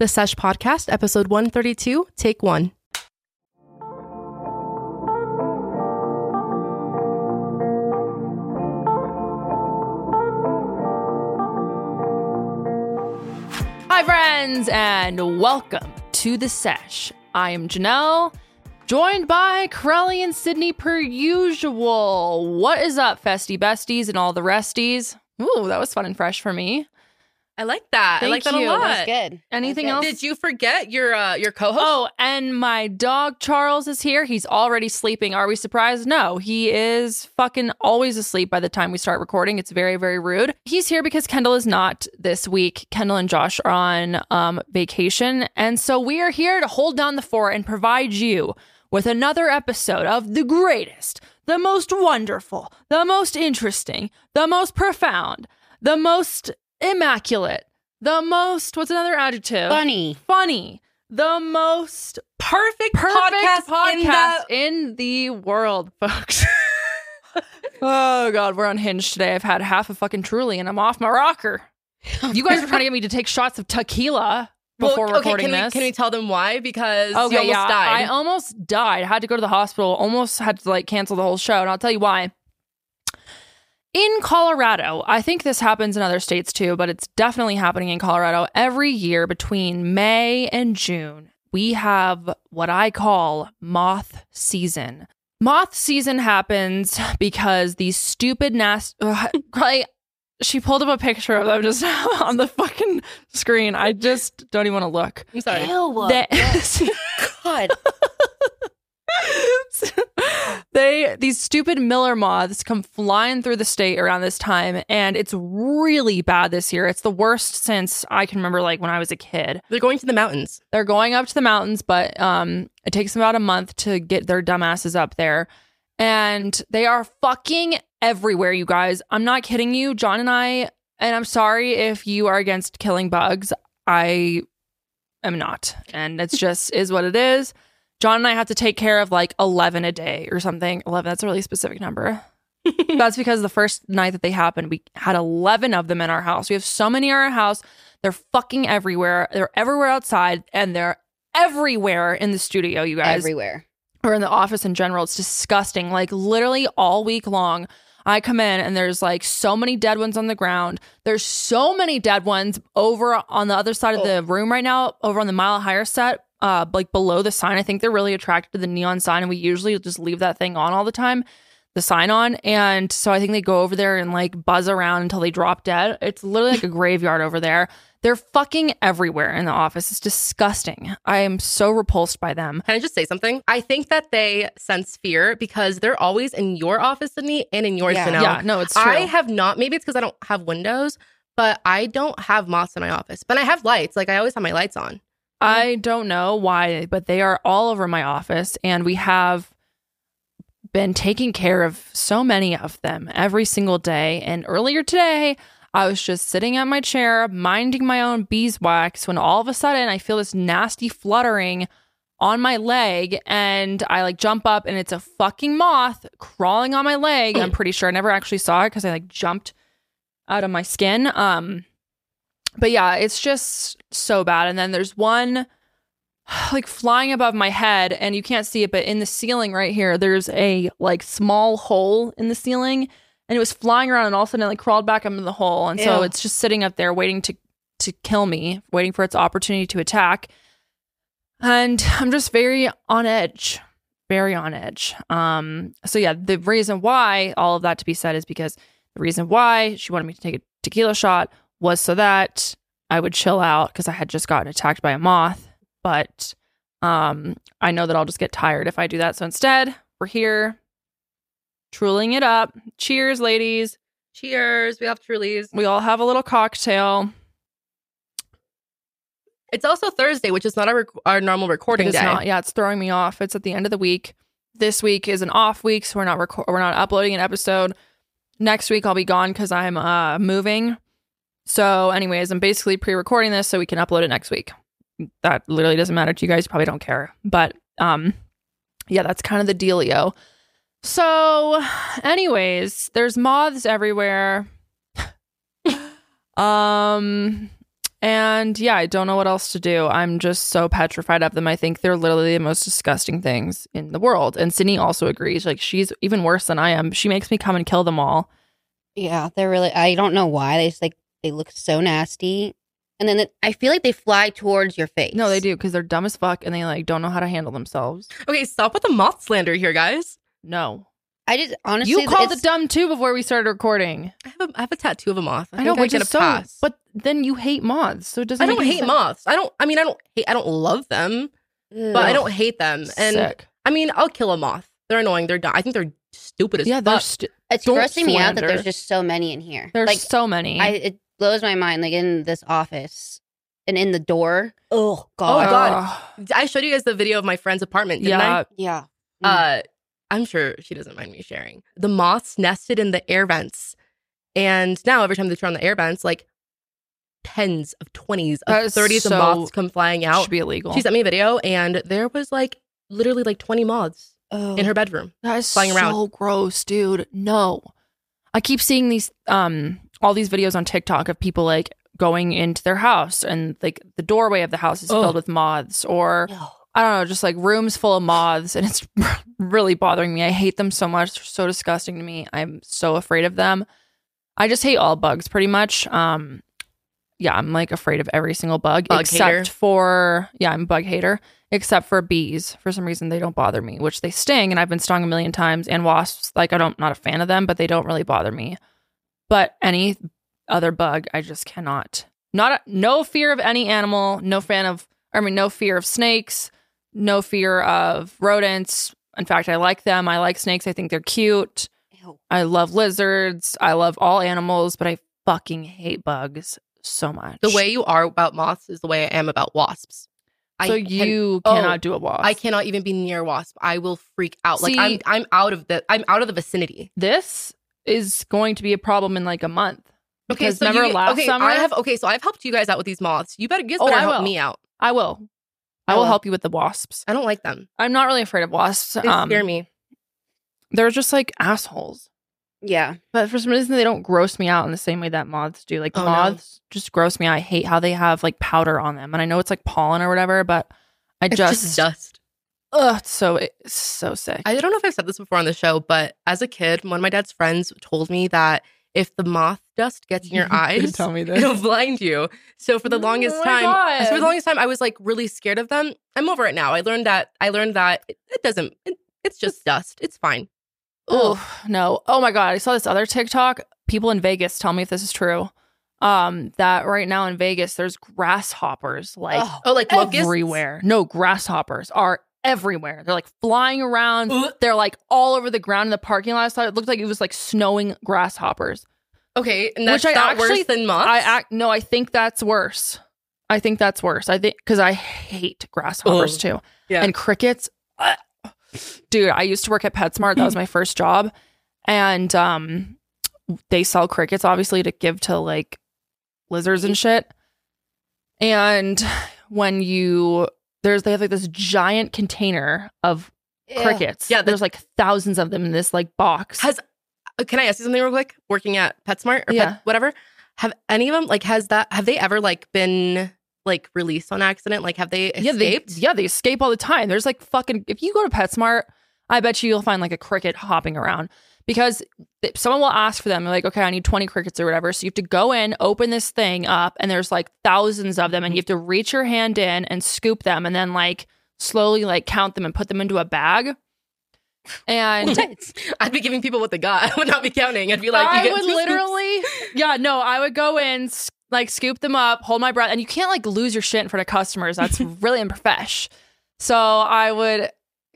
The Sesh Podcast, episode 132, take one. Hi, friends, and welcome to the sesh. I am Janelle, joined by Corelli and Sydney per usual. What is up, festy besties and all the resties? Ooh, that was fun and fresh for me. I like that. I Thank like that you. a lot. That's good. Anything That's else? Did you forget your uh, your co-host? Oh, and my dog Charles is here. He's already sleeping. Are we surprised? No, he is fucking always asleep by the time we start recording. It's very, very rude. He's here because Kendall is not this week. Kendall and Josh are on um, vacation. And so we are here to hold down the fort and provide you with another episode of the greatest, the most wonderful, the most interesting, the most profound, the most immaculate, the most, what's another adjective? Funny. funny, the most perfect, perfect podcast, podcast, in the in the world, folks. oh god, we're unhinged today. I've had half a fucking truly and I'm off my rocker. You guys were trying to get me to take shots of tequila before Well, okay, recording can this. We, can we tell them why? Because okay, yeah, died. I almost died. Had to go to the hospital. Almost had to like cancel the whole show, and I'll tell you why. In Colorado, I think this happens in other states too, but it's definitely happening in Colorado. Every year between May and June, we have what I call moth season. Moth season happens because these stupid nasty. Probably, she pulled up a picture of them just on the fucking screen. I just don't even want to look. I'm sorry. Ew. They- God. they these stupid miller moths come flying through the state around this time and it's really bad this year. It's the worst since i can remember like when i was a kid. They're going to the mountains. they're going up to the mountains but um it takes them about a month to get their dumbasses up there. And they are fucking everywhere you guys. I'm not kidding you. John and i and i'm sorry if you are against killing bugs. I am not. And it's just is what it is John and I have to take care of like 11 a day or something. 11, that's a really specific number. that's because the first night that they happened, we had 11 of them in our house. We have so many in our house. They're fucking everywhere. They're everywhere outside and they're everywhere in the studio, you guys, Everywhere. or in the office in general. It's disgusting. Like literally all week long, I come in and there's like so many dead ones on the ground. There's so many dead ones over on the other side of oh. the room right now, over on the mile higher set, uh, like below the sign. I think they're really attracted to the neon sign, and we usually just leave that thing on all the time, the sign on. And so I think they go over there and like buzz around until they drop dead. It's literally like a graveyard over there. They're fucking everywhere in the office. It's disgusting. I am so repulsed by them. Can I just say something? I think that they sense fear because they're always in your office, Sydney, and in yours, Yeah. Janelle. Yeah, no, it's true. I have not. Maybe it's because I don't have windows, but I don't have moths in my office. But I have lights. Like I always have my lights on. I don't know why, but they are all over my office, and we have been taking care of so many of them every single day. And earlier today, I was just sitting at my chair, minding my own beeswax, when all of a sudden I feel this nasty fluttering on my leg, and I like jump up, and it's a fucking moth crawling on my leg. I'm pretty sure I never actually saw it because I like jumped out of my skin. Um, but yeah, it's just so bad. And then there's one like flying above my head, and you can't see it, but in the ceiling right here, there's a like small hole in the ceiling, and it was flying around, and all of a sudden it like crawled back up into the hole, and so it's just sitting up there waiting to to kill me, waiting for its opportunity to attack. And I'm just very on edge, very on edge. Um, so yeah, the reason why all of that to be said is because the reason why she wanted me to take a tequila shot was so that I would chill out because I had just gotten attacked by a moth. But um, I know that I'll just get tired if I do that. So instead, we're here, truling it up. Cheers, ladies. Cheers. We have Trulies. We all have a little cocktail. It's also Thursday, which is not our, rec- our normal recording It day. not. Yeah, it's throwing me off. It's at the end of the week. This week is an off week, so we're not reco- we're not uploading an episode. Next week I'll be gone because I'm uh, moving. So, anyways, I'm basically pre-recording this so we can upload it next week. That literally doesn't matter to you guys. You probably don't care, but um, yeah, that's kind of the dealio. So, anyways, there's moths everywhere. um, And yeah, I don't know what else to do. I'm just so petrified of them. I think they're literally the most disgusting things in the world. And Sydney also agrees. Like she's even worse than I am. She makes me come and kill them all. Yeah, they're really. I don't know why they just like they look so nasty, and then it, I feel like they fly towards your face. No, they do because they're dumb as fuck and they like don't know how to handle themselves. Okay, stop with the moth slander here, guys. No, I just honestly, you called it's- it dumb too before we started recording. I have a, I have a tattoo of a moth. I, I know, think I which get is a so. pass. But then you hate moths, so it doesn't. I don't hate sense. moths. I don't. I mean, I don't hate. I don't love them, but I don't hate them. And Sick. I mean, I'll kill a moth. They're annoying. They're dumb. I think they're stupid as Yeah, they're fuck. st- It's don't me out that there's just so many in here. there's like so many. I, it blows my mind. Like in this office and in the door. Oh God! Oh, god. God. I showed you guys the video of my friend's apartment, didn't yeah, Yeah. I? Uh, I'm sure she doesn't mind me sharing. The moths nested in the air vents, and now every time they turn on the air vents, like tens of twenties of is thirties of moths come flying out. should be illegal. She sent me a video, and there was like literally like 20 moths oh. in her bedroom. That is flying so around. So gross, dude. No. I keep seeing these um all these videos on TikTok of people like going into their house and like the doorway of the house is Ugh. filled with moths or I don't know, just like rooms full of moths and it's really bothering me. I hate them so much. They're so disgusting to me. I'm so afraid of them. I just hate all bugs pretty much. Um yeah, I'm like afraid of every single bug, Bug except hater. for yeah, I'm a bug hater. Except for bees, for some reason they don't bother me, which they sting, and I've been stung a million times. And wasps, like I don't, not a fan of them, but they don't really bother me. But any other bug, I just cannot. Not no fear of any animal. No fan of, I mean, no fear of snakes. No fear of rodents. In fact, I like them. I like snakes. I think they're cute. Ew. I love lizards. I love all animals, but I fucking hate bugs so much. The way you are about moths is the way I am about wasps. so I can- you oh, cannot do a wasp. I cannot even be near wasp. I will freak out. like I'm I'm out of the I'm out of the vicinity. This is going to be a problem in like a month. Okay, so remember you, last okay, summer? I have okay, so I've helped you guys out with these moths. You better you guys Oh, better help will. me out. I will. I I will will. help you with the wasps. I don't like them. I'm not really afraid of wasps. They Um, scare me. They're just like assholes. Yeah. But for some reason, they don't gross me out in the same way that moths do. Like Oh, no. moths just gross me out. I hate how they have like powder on them, and I know it's like pollen or whatever, but I just, just dust. Ugh, it's so it's so sick. I don't know if I've said this before on the show, but as a kid, one of my dad's friends told me that if the moth dust gets in your eyes, tell me this. it'll blind you. So for the longest Oh time, so for the longest time, I was like really scared of them. I'm over it now. I learned that. I learned that it, it doesn't. It, it's just dust. It's fine. Oh no! Oh my god! I saw this other TikTok. People in Vegas tell me if this is true. Um, that right now in Vegas, there's grasshoppers like Oh. Oh, like locusts everywhere. No, grasshoppers are everywhere. They're like flying around. Ugh. They're like all over the ground in the parking lot. So it looked like it was like snowing grasshoppers. Okay, and that's Which I not actually- worse than moths. I act no, I think that's worse. I think that's worse. I think because I hate grasshoppers Ugh. too. Yeah. And crickets. Dude, I used to work at PetSmart. That was my first job. And um they sell crickets obviously to give to like lizards and shit. And when you there's they have like this giant container of crickets. Yeah, Yeah, the- there's like thousands of them in this like box. Has uh, can I ask you something real quick? Working at PetSmart or Yeah. Pet, whatever, have any of them like has that have they ever like been like released on accident? Like have they Yeah, they, escaped? yeah, they escape all the time. There's like fucking. If you go to PetSmart, I bet you you'll find like a cricket hopping around because someone will ask for them. Like, okay, I need 20 crickets or whatever. So you have to go in, open this thing up, and there's like thousands of them, and you mm-hmm. have to reach your hand in and scoop them, and then like slowly like count them and put them into a bag. And I'd be giving people what they got. I would not be counting. I'd be like, I would literally, yeah, no, I would go in, like scoop them up, hold my breath, and you can't like lose your shit in front of customers. That's really unprofesh. So I would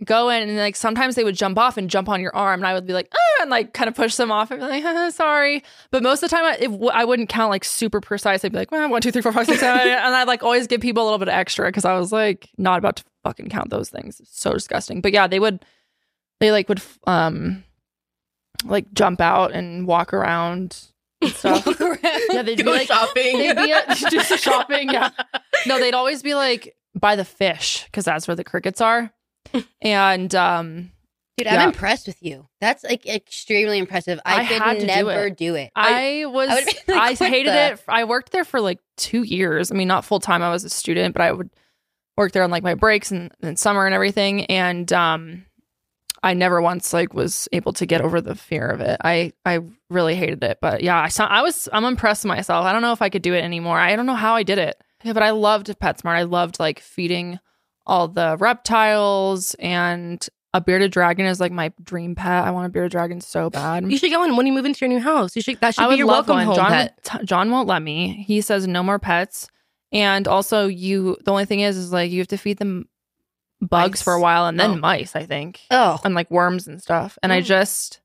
go in and like sometimes they would jump off and jump on your arm, and I would be like, ah, and like kind of push them off and be like, "Ah, sorry. But most of the time, I, it, I wouldn't count like super precise. I'd be like, well, one, two, three, four, five, six, seven, and I'd like always give people a little bit of extra because I was like not about to fucking count those things. It's so disgusting. But yeah, they would, they like would um like jump out and walk around stuff. yeah, they'd Go be like shopping. they'd be at, do some shopping. Yeah, no, they'd always be like by the fish because that's where the crickets are. And um, Dude, I'm impressed with you. That's like extremely impressive. I, I could to do never it. do it. I, was I like, I hated the- it. I worked there for like two years. I mean, not full time. I was a student, but I would work there on like my breaks and, and summer and everything. And um, I never once like was able to get over the fear of it. I I really hated it. But yeah, I saw. I was. I'm impressed with myself. I don't know if I could do it anymore. I don't know how I did it. Yeah, but I loved PetSmart. I loved like feeding all the reptiles and. A bearded dragon is like my dream pet. I want a bearded dragon so bad. You should go in when you move into your new house. You should that should I be your welcome one. home John, pet. t- John won't let me. He says no more pets. And also, you. The only thing is, is like you have to feed them bugs Mice. for a while, and then Oh. mice. I think, oh, and like worms and stuff. And I Mm. just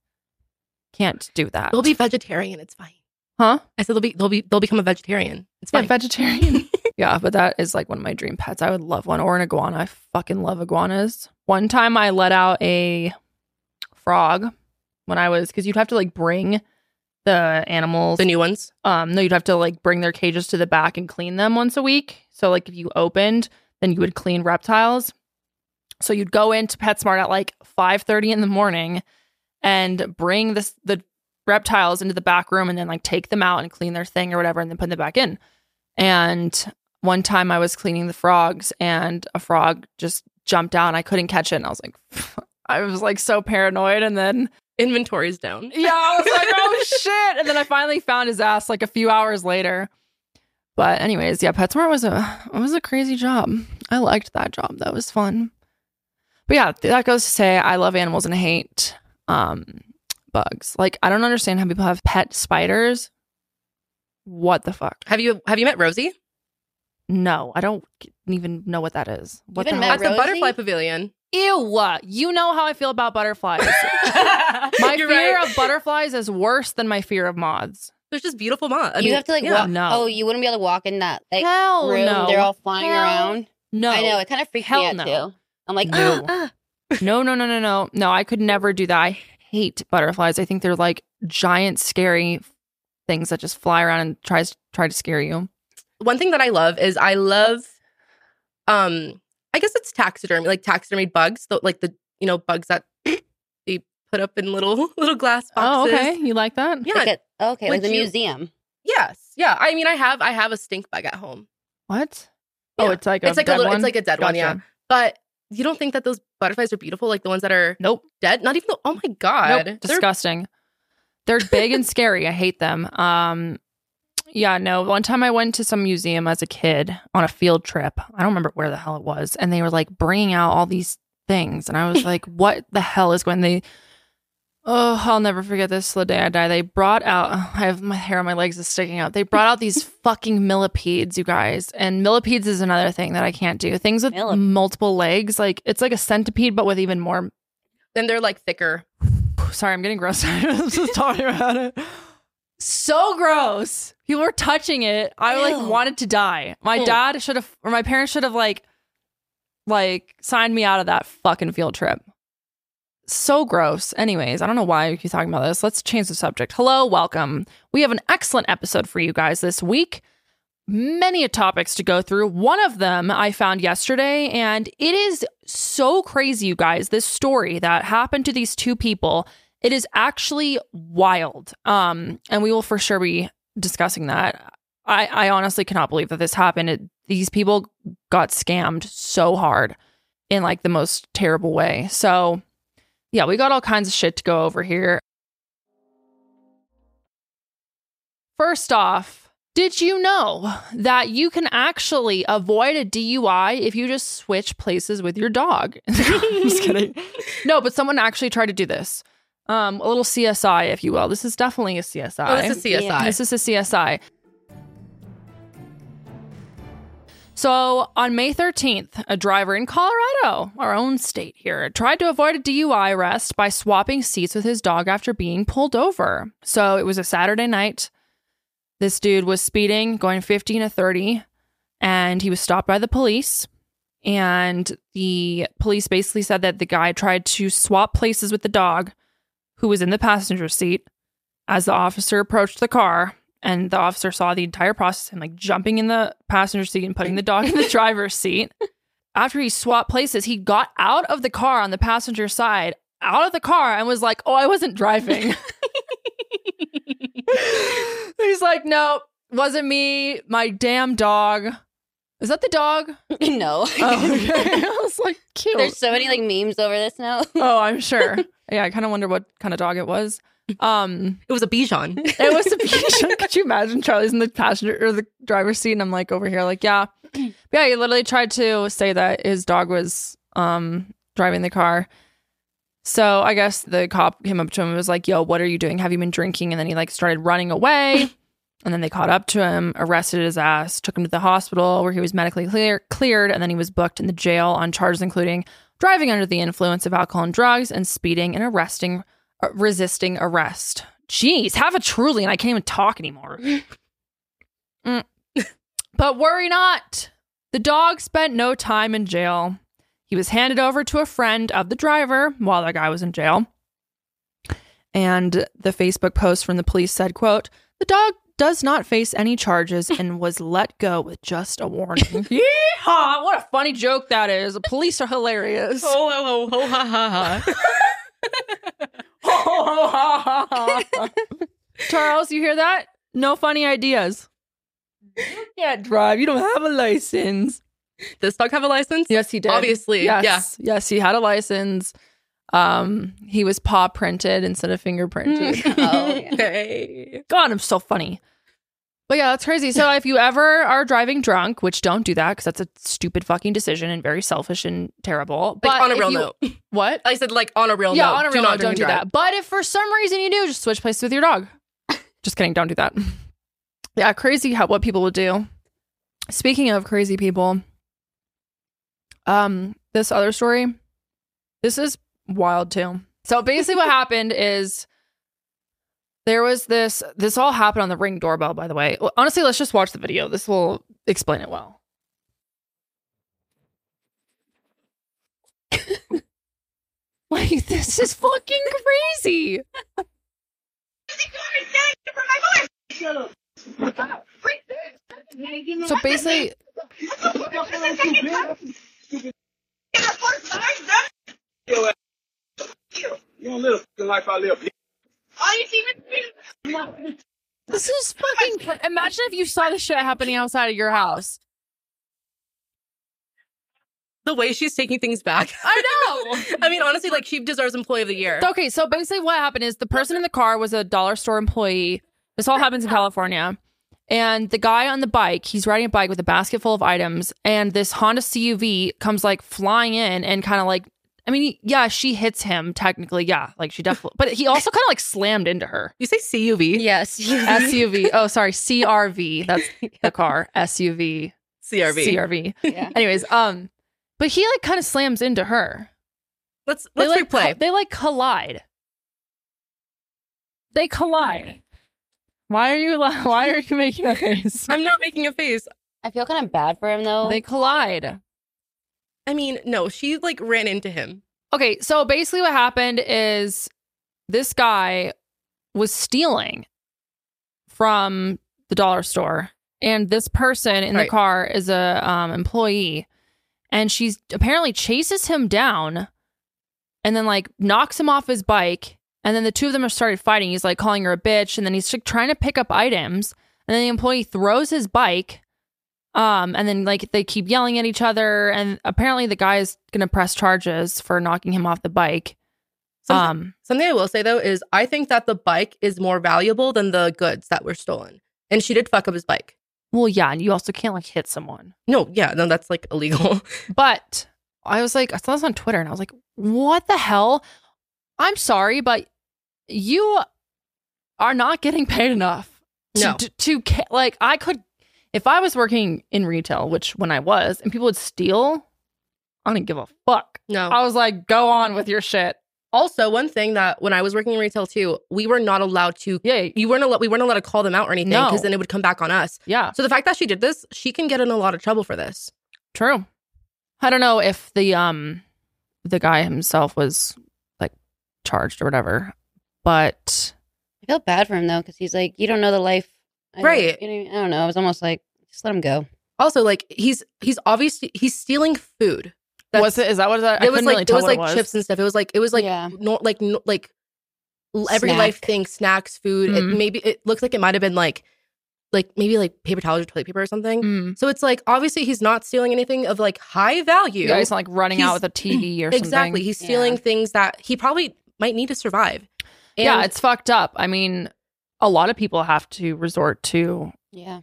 can't do that. They'll be vegetarian. It's fine. Huh? I said they'll be they'll be they'll become a vegetarian. It's Yeah, fine. vegetarian. yeah, but that is like one of my dream pets. I would love one or an iguana. I fucking love iguanas. One time I let out a frog when I was because you'd have to like bring the animals the new ones. um no you'd have to like bring their cages to the back and clean them once a week so like if you opened then you would clean reptiles so you'd go into PetSmart at like 5:30 in the morning and bring this the reptiles into the back room and then like take them out and clean their thing or whatever and then put them back in and one time I was cleaning the frogs and a frog just jumped out and I couldn't catch it and I was like I was like so paranoid and then Inventory's down. yeah, I was like, oh shit. And then I finally found his ass like a few hours later. But anyways, yeah, PetSmart was a it was a crazy job. I liked that job. That was fun. But yeah, that goes to say I love animals and hate um bugs. Like I don't understand how people have pet spiders. What the fuck? Have you have you met Rosie? No, I don't even know what that is. What the even hell? met At the butterfly pavilion. Ew! You know how I feel about butterflies. My You're fear right. of butterflies is worse than my fear of moths. There's just beautiful moths. I you mean, have to like yeah. walk. No. Oh, you wouldn't be able to walk in that like Hell room. no. They're all flying Hell around. No, I know it kind of freaks Hell me out no. too. I'm like, No. ah, ah. no, no, no, no, no, no. I could never do that. I hate butterflies. I think they're like giant, scary things that just fly around and tries try to scare you. One thing that I love is I love, um, I guess it's taxidermy, like taxidermied bugs, the, like the you know bugs that they put up in little little glass Oh, okay. You like that? Yeah. Like a, okay, like Would the you- museum. Yes. Yeah. I mean, I have I have a stink bug at home. What? Oh, it's like a It's like a little. one? It's like a dead one. Yeah. But you don't think that those butterflies are beautiful, like the ones that are Nope. dead? Not even. The, oh my god. Nope. They're- Disgusting. They're big and scary. I hate them. Um, yeah, no. One time I went to some museum as a kid on a field trip. I don't remember where the hell it was, and they were like bringing out all these things, and I was like, "What the hell is going?" They, oh, I'll never forget this till the day I die. They brought out. I have my hair on my legs is sticking out. They brought out these fucking millipedes, you guys, and millipedes is another thing that I can't do. Things with Millip- multiple legs, like it's like a centipede, but with even more then they're like thicker. Sorry, I'm getting gross. I'm just talking about it. So gross. People were touching it. I Ew. like wanted to die. My Mm. dad should have, or my parents should have like, like signed me out of that fucking field trip. So gross. Anyways, I don't know why we keep talking about this. Let's change the subject. Hello, welcome. We have an excellent episode for you guys this week. Many topics to go through. One of them I found yesterday, and it is so crazy, you guys. This story that happened to these two people, it is actually wild. Um, and we will for sure be discussing that. I, I honestly cannot believe that this happened. It, these people got scammed so hard in like the most terrible way. So, yeah, we got all kinds of shit to go over here. First off, did you know that you can actually avoid a DUI if you just switch places with your dog? I'm just kidding. No, but someone actually tried to do this. Um, a little CSI, if you will. This is definitely a CSI. Oh, this is CSI. Yeah. This is a CSI. So on May 13th, a driver in Colorado, our own state here, tried to avoid a DUI arrest by swapping seats with his dog after being pulled over. So it was a Saturday night. This dude was speeding, going 15 to 30, and he was stopped by the police. And the police basically said that the guy tried to swap places with the dog who was in the passenger seat as the officer approached the car and the officer saw the entire process and like jumping in the passenger seat and putting the dog in the driver's seat after he swapped places he got out of the car on the passenger side out of the car and was like, "Oh, I wasn't driving." He's like, "No, wasn't me. My damn dog." Is that the dog? no. Oh, okay. I was like, cute. There's so many like memes over this now. oh, I'm sure. Yeah, I kind of wonder what kind of dog it was. Um, It was a Bichon. it was a Bichon. Could you imagine Charlie's in the passenger or the driver's seat, and I'm like over here, like, yeah, But yeah. He literally tried to say that his dog was um driving the car. So I guess the cop came up to him and was like, "Yo, what are you doing? Have you been drinking?" And then he like started running away. And then they caught up to him, arrested his ass, took him to the hospital where he was medically clear- cleared, and then he was booked in the jail on charges including driving under the influence of alcohol and drugs and speeding and arresting resisting arrest. Jeez, have a truly, and I can't even talk anymore. Mm. But worry not. The dog spent no time in jail. He was handed over to a friend of the driver while the guy was in jail. And the Facebook post from the police said, quote, the dog does not face any charges and was let go with just a warning. Yeehaw! What a funny joke that is. The police are hilarious. ho ho ho ho ha ha ha. Charles, you hear that? No funny ideas. You can't drive. You don't have a license. Does dog have a license? Yes, he did. Obviously, Yes. Yes, he had a license. Um, he was paw printed instead of fingerprinted. Oh. Okay. God, I'm so funny. But yeah, that's crazy. So if you ever are driving drunk, which don't do that because that's a stupid fucking decision and very selfish and terrible. Like But on a real you- note. What? I said like on a real yeah, note. on a real not note, don't do drive. that. But if for some reason you do, just switch places with your dog. just kidding, don't do that. Yeah, crazy how what people would do. Speaking of crazy people, um, this other story, this is wild too. So basically, what happened is there was this. This all happened on the ring doorbell. By the way, honestly, let's just watch the video. This will explain it well. like this is fucking crazy. So basically, You don't live the life I live. This is fucking. cra- Imagine if you saw this shit happening outside of your house. The way she's taking things back. I know. I mean, honestly, like she deserves Employee of the Year. Okay, so basically what happened is the person in the car was a dollar store employee. This all happens in California. And the guy on the bike, he's riding a bike with a basket full of items, and this Honda CUV comes like flying in and kind of like I mean, yeah, she hits him technically, yeah, like she definitely but he also kind of like slammed into her. You say CUV? Yes. SUV. Oh, sorry, CRV. That's the car. SUV. CRV. CRV. yeah. Anyways, um but he like kind of slams into her. Let's They let's like replay. co- they like collide. They collide. Why are you why are you making a face? I'm not making a face. I feel kind of bad for him though. They collide. I mean, no, she like ran into him. Okay, so basically what happened is this guy was stealing from the dollar store and this person in Right. the car is a um, employee and she's apparently chases him down and then like knocks him off his bike and then the two of them are started fighting he's like calling her a bitch and then he's like, trying to pick up items and then the employee throws his bike um and then like they keep yelling at each other and apparently the guy is gonna press charges for knocking him off the bike Something, um something I will say though is I think that the bike is more valuable than the goods that were stolen. And she did fuck up his bike. well yeah and you also can't like hit someone No, yeah, no, that's like illegal. But I was like, I saw this on Twitter and I was like, what the hell? I'm sorry, but you are not getting paid enough. To, No. to, to like, I could, if I was working in retail, which when I was, and people would steal, I didn't give a fuck. No. I was like, go on with your shit. Also, one thing that when I was working in retail too, we were not allowed to. Yeah. You weren't allowed. We weren't allowed to call them out or anything No. because then it would come back on us. Yeah. So the fact that she did this, she can get in a lot of trouble for this. True. I don't know if the, um, the guy himself was like charged or whatever, but I feel bad for him though, because he's like, you don't know the life. I Right. Don't, you know, I don't know. I was almost like, just let him go. Also, like he's he's obviously he's stealing food. That's- was it? Is that what that? I It was couldn't like really it tell was what like chips and stuff. It was like it was like Yeah. no, like no, like l- every life thing, snacks, food. It Mm. maybe it looks like it might have been like like maybe like paper towels or toilet paper or something. Mm. So it's like obviously he's not stealing anything of like high value. Yeah, he's not like running out with a TV or exactly. something. Exactly. He's stealing Yeah. things that he probably might need to survive. And yeah, it's fucked up. I mean, a lot of people have to resort to Yeah.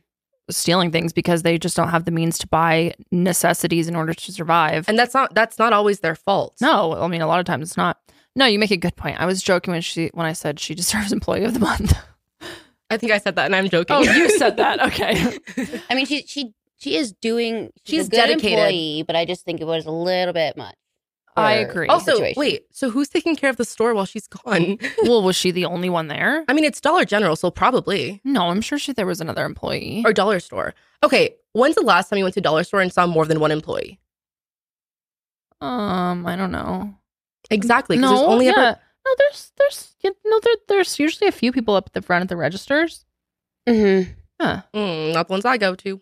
stealing things because they just don't have the means to buy necessities in order to survive. and that's not that's not always their fault. no, I mean, a lot of times it's not. No, you make a good point. I was joking when she when I said she deserves Employee of the Month. I think I said that and I'm joking. oh, you said that. Okay. I mean, she she she is doing. She's, She's a good dedicated. employee, but I just think it was a little bit much. I agree. also, situation. wait. So who's taking care of the store while she's gone? well, was she the only one there? I mean, it's Dollar General, so probably No, I'm sure she there was another employee. or Dollar Store. Okay, when's the last time you went to Dollar Store and saw more than one employee? Um, I don't know. Exactly. 'cause No, there's only yeah. ever no, there's there's you know there, there's usually a few people up at the front at the registers. Mm-hmm. Huh. Mm, not the ones I go to.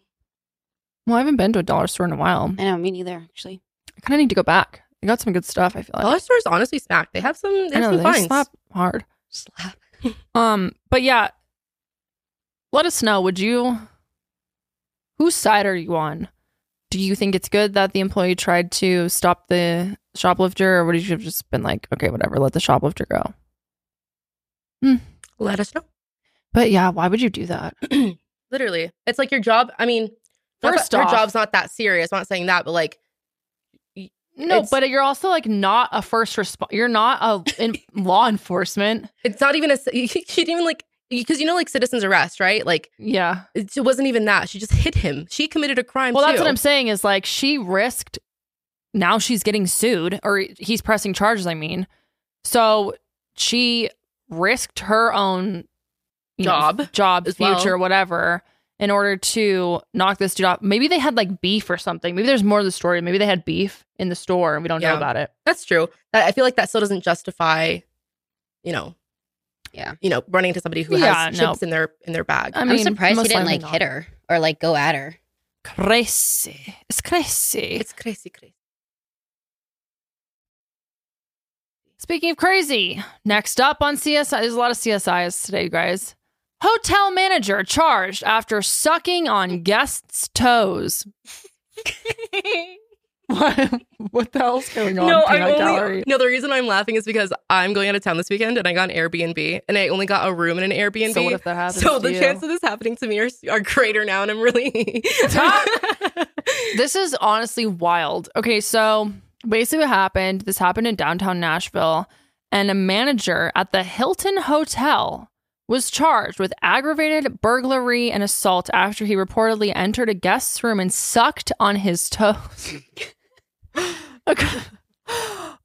Well, I haven't been to a dollar store in a while. I know me neither. Actually, I kind of need to go back. They got some good stuff. I feel like. Dollar stores honestly stacked. They have some. They I have know some they finds. slap hard. slap. Um, but yeah, let us know. Would you? Whose side are you on? Do you think it's good that the employee tried to stop the shoplifter, or would you have just been like, okay, whatever, let the shoplifter go? Let us know. But yeah, why would you do that? Literally, it's like your job. I mean, First off- job's not that serious. I'm not saying that, but like, No, It's- but you're also like not a first response. You're not a in law enforcement. it's not even a. She didn't even like because you know like citizens arrest, right? Like Yeah. it wasn't even that. She just hit him. She committed a crime. Well, that's what I'm saying is like she risked. Now she's getting sued, or he's pressing charges. I mean, so she risked her own you know, Job job, well. future, whatever, in order to knock this dude off. Maybe they had like beef or something. Maybe there's more to the story. Maybe they had beef in the store and we don't know about it. That's true. I feel like that still doesn't justify, you know, Yeah. you know, running into somebody who Yeah, has no. chips in their in their bag. I I mean, am surprised most he didn't like not. hit her or like go at her. Crazy. It's crazy. it's crazy, crazy. Speaking of crazy, next up on CSI, there's a lot of CSIs today, guys. Hotel manager charged after sucking on guests' toes. what, what the hell's going on? No, I'm only, Gallery? no. The reason I'm laughing is because I'm going out of town this weekend, and I got an Airbnb, and I only got a room in an Airbnb. So what if that happens? So to the you? chance of this happening to me are, are greater now, and I'm really. This is honestly wild. Okay, so basically what happened, this happened in downtown Nashville, and a manager at the Hilton Hotel was charged with aggravated burglary and assault after he reportedly entered a guest's room and sucked on his toes.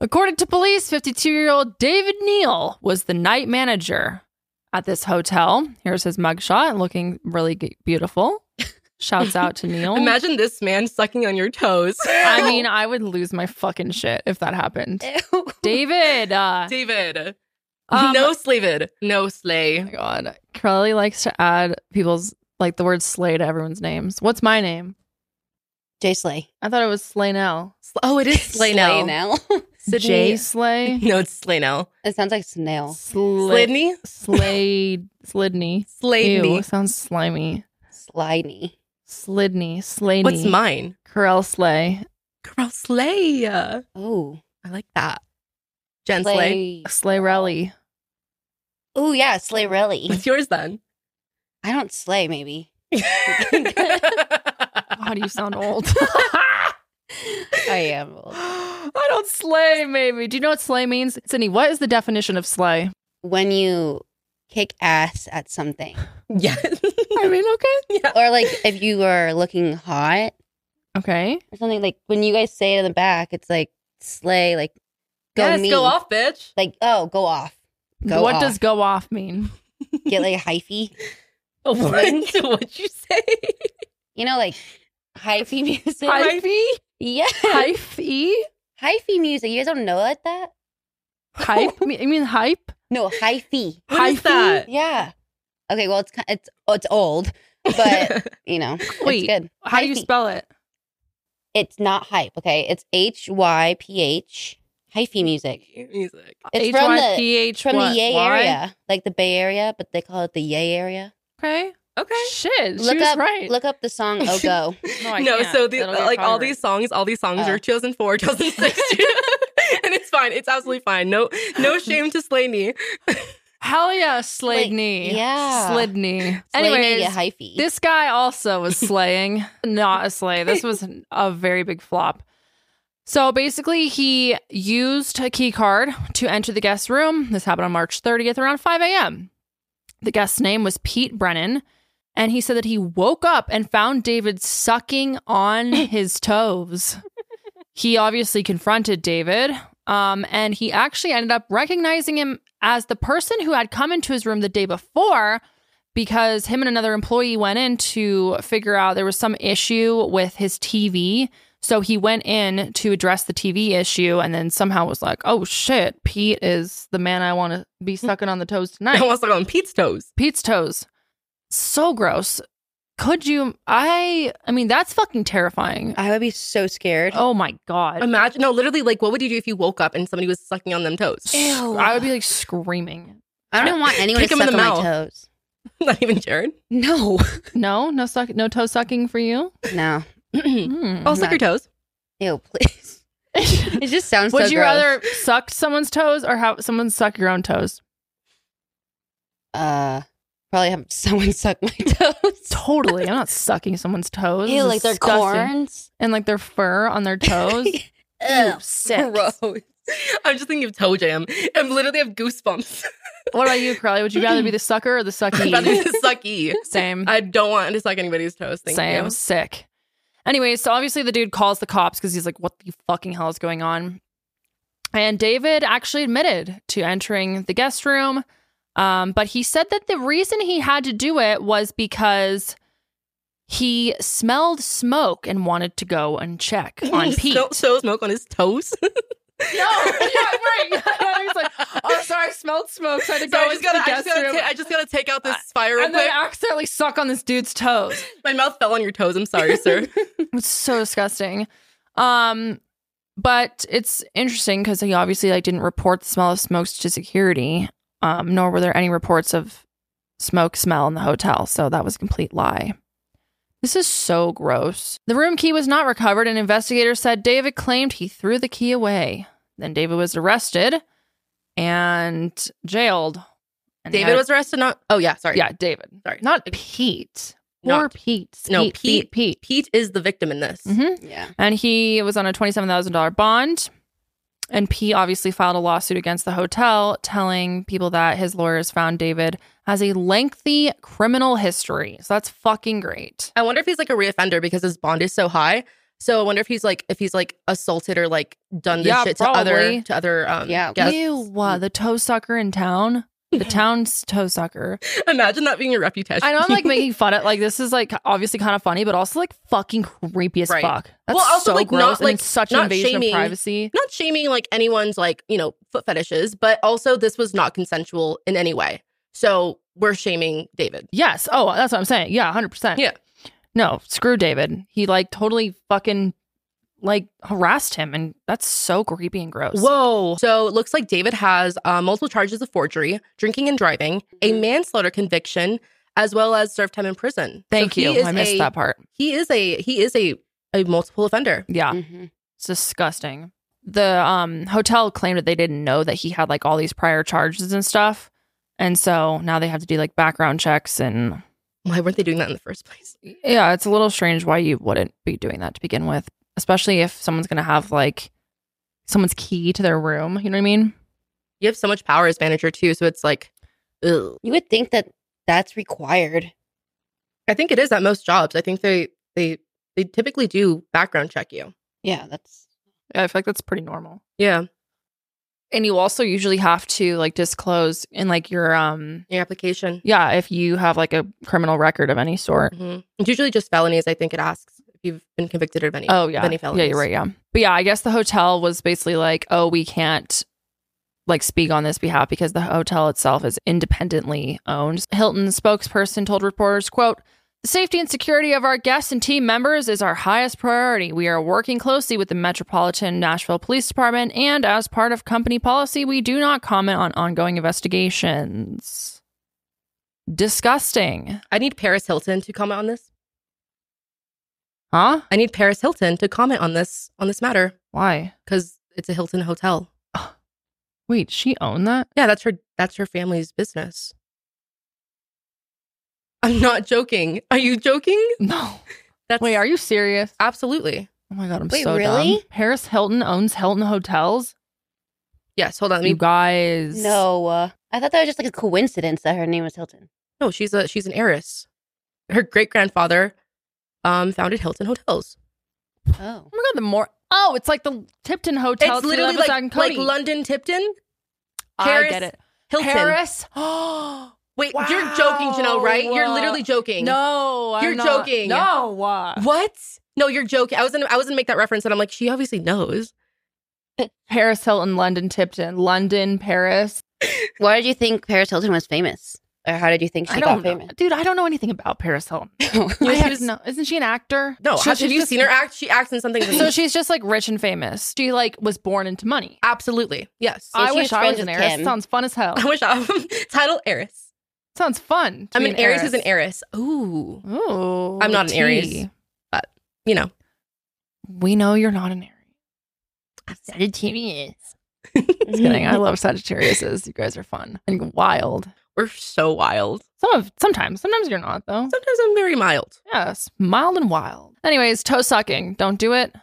According to police, 52 year old David Neal was the night manager at this hotel. Here's his mugshot, looking really g- beautiful. Shouts out to Neal. Imagine this man sucking on your toes. I mean, I would lose my fucking shit if that happened. David, uh, David. Um, no slavid. No Oh slay. my god, Crowley likes to add people's like the word slay to everyone's names. What's my name? Jay Slay. I thought it was Slaynell. Sl- Oh, it is slay now. Slay now. Sydney. J Slay. No, it's slay now. it sounds like snail. Slay. Slidney. Slade. Slidney. Ew, sounds slimy. Slidney. Slidney. Slaney. What's mine? Corel Slay. Girl, slay. Oh, I Oh. like that. Jen slay. Slay. Slayrelly. Oh yeah, Slay really. What's yours then? I don't slay maybe. How do you sound old? I am. old. I don't slay, maybe. Do you know what slay means? Sydney, what is the definition of slay? When you kick ass at something. yes. I mean, okay. yeah. Or like if you are looking hot Okay. or something like when you guys say it in the back, it's like slay, like go yes, me. go off, bitch. Like, oh, go off. Go what off. does go off mean? Get like a hyphy. Oh, what? What'd you say? You know, like hyphy music. Hyphy? Yeah. Hyphy? Hyphy music. You guys don't know like that? Hype? You mean hype? No, hyphy. What is Hyphy? that? Yeah. Okay, well it's it's oh, it's old, but you know, Wait, it's good. How do you spell it? It's not hype, okay? It's H Y P H hyphy music. Music. It's from the H-Y-P-H from the Yay Y? area, like the Bay Area, but they call it the Yay area. Okay. Okay. Shit. Look she was up, right. look up the song "Oh Go." no, I no, can't. so the, It'll like all these songs, all these songs Oh. are 2004, 2006, and it's fine. It's absolutely fine. No, no shame to Slaney. Hell yeah, slayed knee. yeah. Slid knee. Anyways, Anyways, hyphy. This guy also was slaying, not a slay. This was a very big flop. So basically, he used a key card to enter the guest room. This happened on March 30th around 5 a.m. The guest's name was Pete Brennan. And he said that he woke up and found David sucking on his toes. He obviously confronted David. Um, and he actually ended up recognizing him as the person who had come into his room the day before because him and another employee went in to figure out there was some issue with his TV. So he went in to address the TV issue and then somehow was like, oh shit, Pete is the man I want to be hmm. sucking on the toes tonight. I tonight. want to suck on Pete's toes. Pete's toes. So gross. Could you? I, I mean, that's fucking terrifying. I would be so scared. Oh my God. Imagine, no, literally, like, what would you do if you woke up and somebody was sucking on them toes? Ew. I would be like screaming. I don't even want anyone Kick to him in suck the on my toes. Not even Jared. No, No, no suck, no toe sucking for you. no. Hmm. I'll suck your toes. Ew, please. It just sounds. Would so you gross. rather suck someone's toes or have someone suck your own toes? Uh, probably have someone suck my toes. Totally. I'm not sucking someone's toes. Ew, It's like their disgusting. corns. and like their fur on their toes. Ew, sick. Gross. I'm just thinking of toe jam. I'm literally have goosebumps. what about you, Crowley? Would you rather be the sucker or the I'd rather be sucky? the sucky. Same. I don't want to suck anybody's toes. Thank Same. you. Sick. Anyway, so obviously the dude calls the cops because he's like, what the fucking hell is going on? And David actually admitted to entering the guest room. Um, but he said that the reason he had to do it was because he smelled smoke and wanted to go and check on Pete. So, so smoke on his toes. No, yeah, right. Yeah, he's like, oh, sorry, I smelled smoke, so I had to So go I just gotta, I just gotta, ta- I just gotta take out this fire and then accidentally suck on this dude's toes. My mouth fell on your toes. I'm sorry, sir. It's so disgusting. Um, but it's interesting because he obviously like didn't report the smell of smokes to security. Um, nor were there any reports of smoke smell in the hotel, so that was a complete lie. This is so gross. The room key was not recovered, and investigators said David claimed he threw the key away. Then David was arrested and jailed. And David had- was arrested. Not. Oh yeah. Sorry. yeah, David. Sorry. Not Pete. Not- Or Pete. No, Pete. Pete. Pete. Pete is the victim in this. Mhm. Yeah. And he was on a $27,000 bond. And Pete obviously filed a lawsuit against the hotel, telling people that his lawyers found David has a lengthy criminal history. So that's fucking great. I wonder if he's like a reoffender because his bond is so high. So I wonder if he's like if he's like assaulted or like done this Yeah, shit to other to other um Yeah. guests. Ew, uh, the toe sucker in town. The town's toe sucker. Imagine that being your reputation. I know I'm like making fun of like this is like obviously kind of funny, but also like fucking creepy as Right. fuck. That's Well, also, so like, gross not, and like, it's such an invasion shaming- of privacy. not shaming like anyone's like you know foot fetishes, but also this was not consensual in any way. So we're shaming David. Yes. Oh, that's what I'm saying. Yeah, 100%. Yeah. No, screw David. He like totally fucking like harassed him and that's so creepy and gross. Whoa. So it looks like David has uh, multiple charges of forgery, drinking and driving, a Mm-hmm. manslaughter conviction, as well as served time in prison. Thank So you. I missed a- that part. He is a he is a a multiple offender. Yeah. Mhm. It's disgusting. The um hotel claimed that they didn't know that he had like all these prior charges and stuff. And so now they have to do like background checks and Why weren't they doing that in the first place? yeah, it's a little strange why you wouldn't be doing that to begin with, especially if someone's going to have like someone's key to their room, you know what I mean? You have so much power as manager too, so it's like, ugh. You would think that that's required. I think it is at most jobs. I think they they they typically do background check you. Yeah, that's Yeah, I feel like that's pretty normal. Yeah, And you also usually have to like disclose in like your um your application. yeah, if you have like a criminal record of any sort. Mhm. It's usually just felonies. I think it asks if you've been convicted of any. Oh yeah. any Yeah, felonies. you're right, yeah. But yeah, I guess the hotel was basically like, "Oh, we can't like speak on this behalf because the hotel itself is independently owned." Hilton spokesperson told reporters, quote, safety and security of our guests and team members is our highest priority. We are working closely with the Metropolitan Nashville Police Department, and as part of company policy, we do not comment on ongoing investigations. Disgusting. I need Paris Hilton to comment on this. Huh? I need Paris Hilton to comment on this on this matter Why? because it's a Hilton hotel. Wait, she owned that? Yeah, that's her. That's her family's business. I'm not joking. Are you joking? No. That's Wait, are you serious? absolutely Oh my god, I'm Wait, so really? dumb. Paris Hilton owns Hilton Hotels. yes. Hold on. Let You me. guys. No, uh, I thought that was just like a coincidence that her name was Hilton. No, she's a she's an heiress. Her great grandfather, um, founded Hilton Hotels. Oh, Oh my god, the more. Oh, it's like the Tipton Hotel. it's literally like, and like Cody. London Tipton. I Paris get it. Hilton. Paris. Oh Wait, you're joking, Janelle, right? You're literally joking. no, I'm You're not. joking. No, what? What? No, you're joking. I was gonna I was gonna make that reference, and I'm like, she obviously knows. Paris Hilton, London Tipton, London, Paris. why did you think Paris Hilton was famous, or how did you think she I got don't know, famous? dude. I don't know anything about Paris Hilton. I Yeah, she have no. Isn't she an actor? No, So have, have you just- seen her act? She acts in something. So she's just like rich and famous. She like was born into money. absolutely yes. So I wish I was friends an with heiress. Sounds fun as hell. I wish I was title heiress. Sounds fun. I'm be an Aries who's an heiress. Ooh, Ooh, I'm not an Aries. but you know. We know you're not an Aries. Sagittarius. Just kidding. I love Sagittariuses. You guys are fun and wild. We're so wild. Some of sometimes, sometimes you're not though. Sometimes I'm very mild. Yes, mild and wild. Anyways, toe sucking. Don't do it.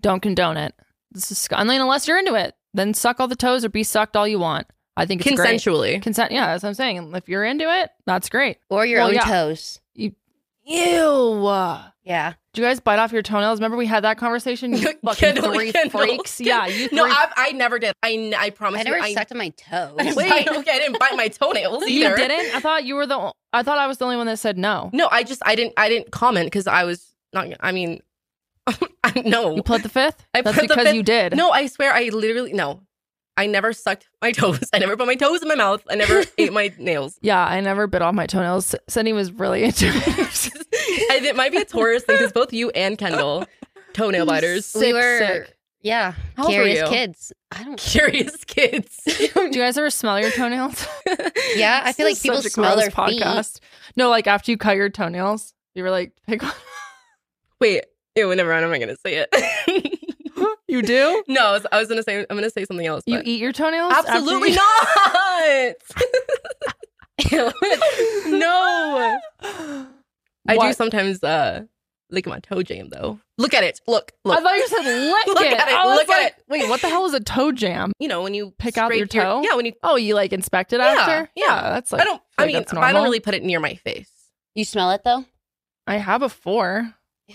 Don't condone it. This is I unless you're into it, then suck all the toes or be sucked all you want. I think it's great. Consensually. Consent. Yeah, that's what I'm saying. If you're into it, that's great. Or your Well, own yeah. toes. Ew. Yeah. Do you guys bite off your toenails? Remember we had that conversation? You fucking Kendall, three Kendall. freaks. Yeah, you No, three- I, I never did. I, n- I promise I never you. sucked on my toes. I, wait, okay, I didn't bite my toenails either. you didn't. I thought you were the. I thought I was the only one that said no. No, I just I didn't I didn't comment because I was not. I mean, no. You pled the fifth. I That's because fifth. you did. No, I swear I literally no. I never sucked my toes. I never put my toes in my mouth. I never ate my nails. Yeah, I never bit off my toenails. Cindy was really into it. I, it might be a Taurus thing because both you and Kendall toenail biters. we were, sick. yeah, How curious you? kids. I don't. Curious kids. Do you guys ever smell your toenails? Yeah, I feel like people such a smell gross their feet. No, like after you cut your toenails, you were like, pick on. Wait, ew, never mind. I'm not gonna say it. You do? no, I was, I was gonna say I'm gonna say something else. You eat your toenails? after Absolutely you- not. no. I do sometimes uh lick my toe jam though. Look at it. Look, look. I thought you said lick Look it. at it, I was look at it. Wait, what the hell is a toe jam? you know when you Pick out your scrape toe? yeah, when you. Oh, you like inspect it Yeah, after? yeah. that's like. I don't. I like mean, I don't really put it near my face. You smell it though. I have a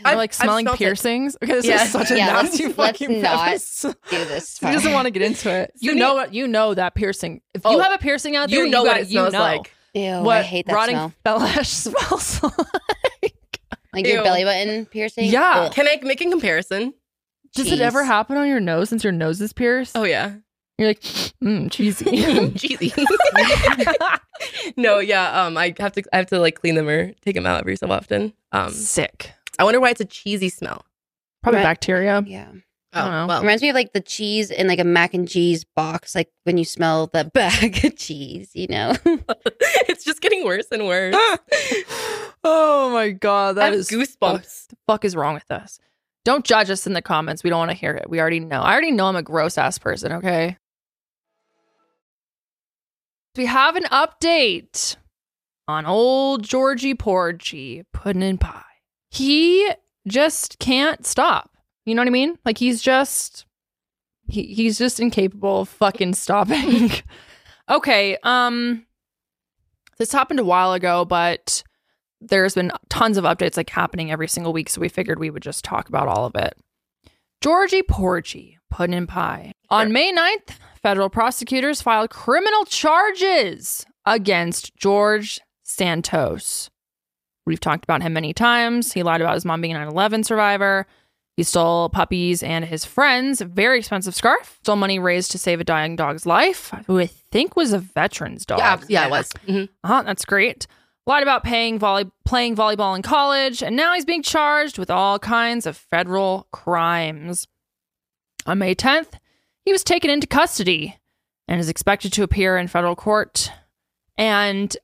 four. I've- like smelling smelt it. piercings. Okay, this Yeah. is such a Yeah, let's- nasty let's fucking not premise. Do this. He doesn't want to get into it. You know what? You know that piercing. If you Oh, have a piercing out there, You know what got, it smells you know like. Ew, what I hate that rotting smell. flesh smells like. Like your belly button piercing. Yeah. Ugh. Can I make a comparison? Does it ever happen on your nose since your nose is pierced? Oh yeah, You're like, mm, cheesy. cheesy. no, yeah. Um, I have to. I have to like clean them or take them out every so often. Um, Sick. I wonder why it's a cheesy smell. Probably Right. bacteria. Yeah. Oh, I don't know. well, Reminds me of like the cheese in like a mac and cheese box, like when you smell the bag of cheese, you know? it's just getting worse and worse. Ah! oh my god, I that have is goosebumps. the fuck is wrong with us? Don't judge us in the comments. We don't want to hear it. We already know. I already know I'm a gross ass person, okay? We have an update on old Georgie Porgy pudding and pie. He just can't stop. You know what I mean? Like he's just he, he's just incapable of fucking stopping. okay, um this happened a while ago, but there's been tons of updates like happening every single week, so we figured we would just talk about all of it. Georgie Porgy, pudding and pie. On May 9th, federal prosecutors filed criminal charges against George Santos. We've talked about him many times. He lied about his mom being a 9 11 survivor. He stole puppies and his friend's very expensive scarf. Stole money raised to save a dying dog's life, who I think was a veteran's dog. Yeah, yeah, it was. Mhm. Uh-huh, that's great. lied about paying volley- playing volleyball in college, and now he's being charged with all kinds of federal crimes. On May 10th, he was taken into custody and is expected to appear in federal court. And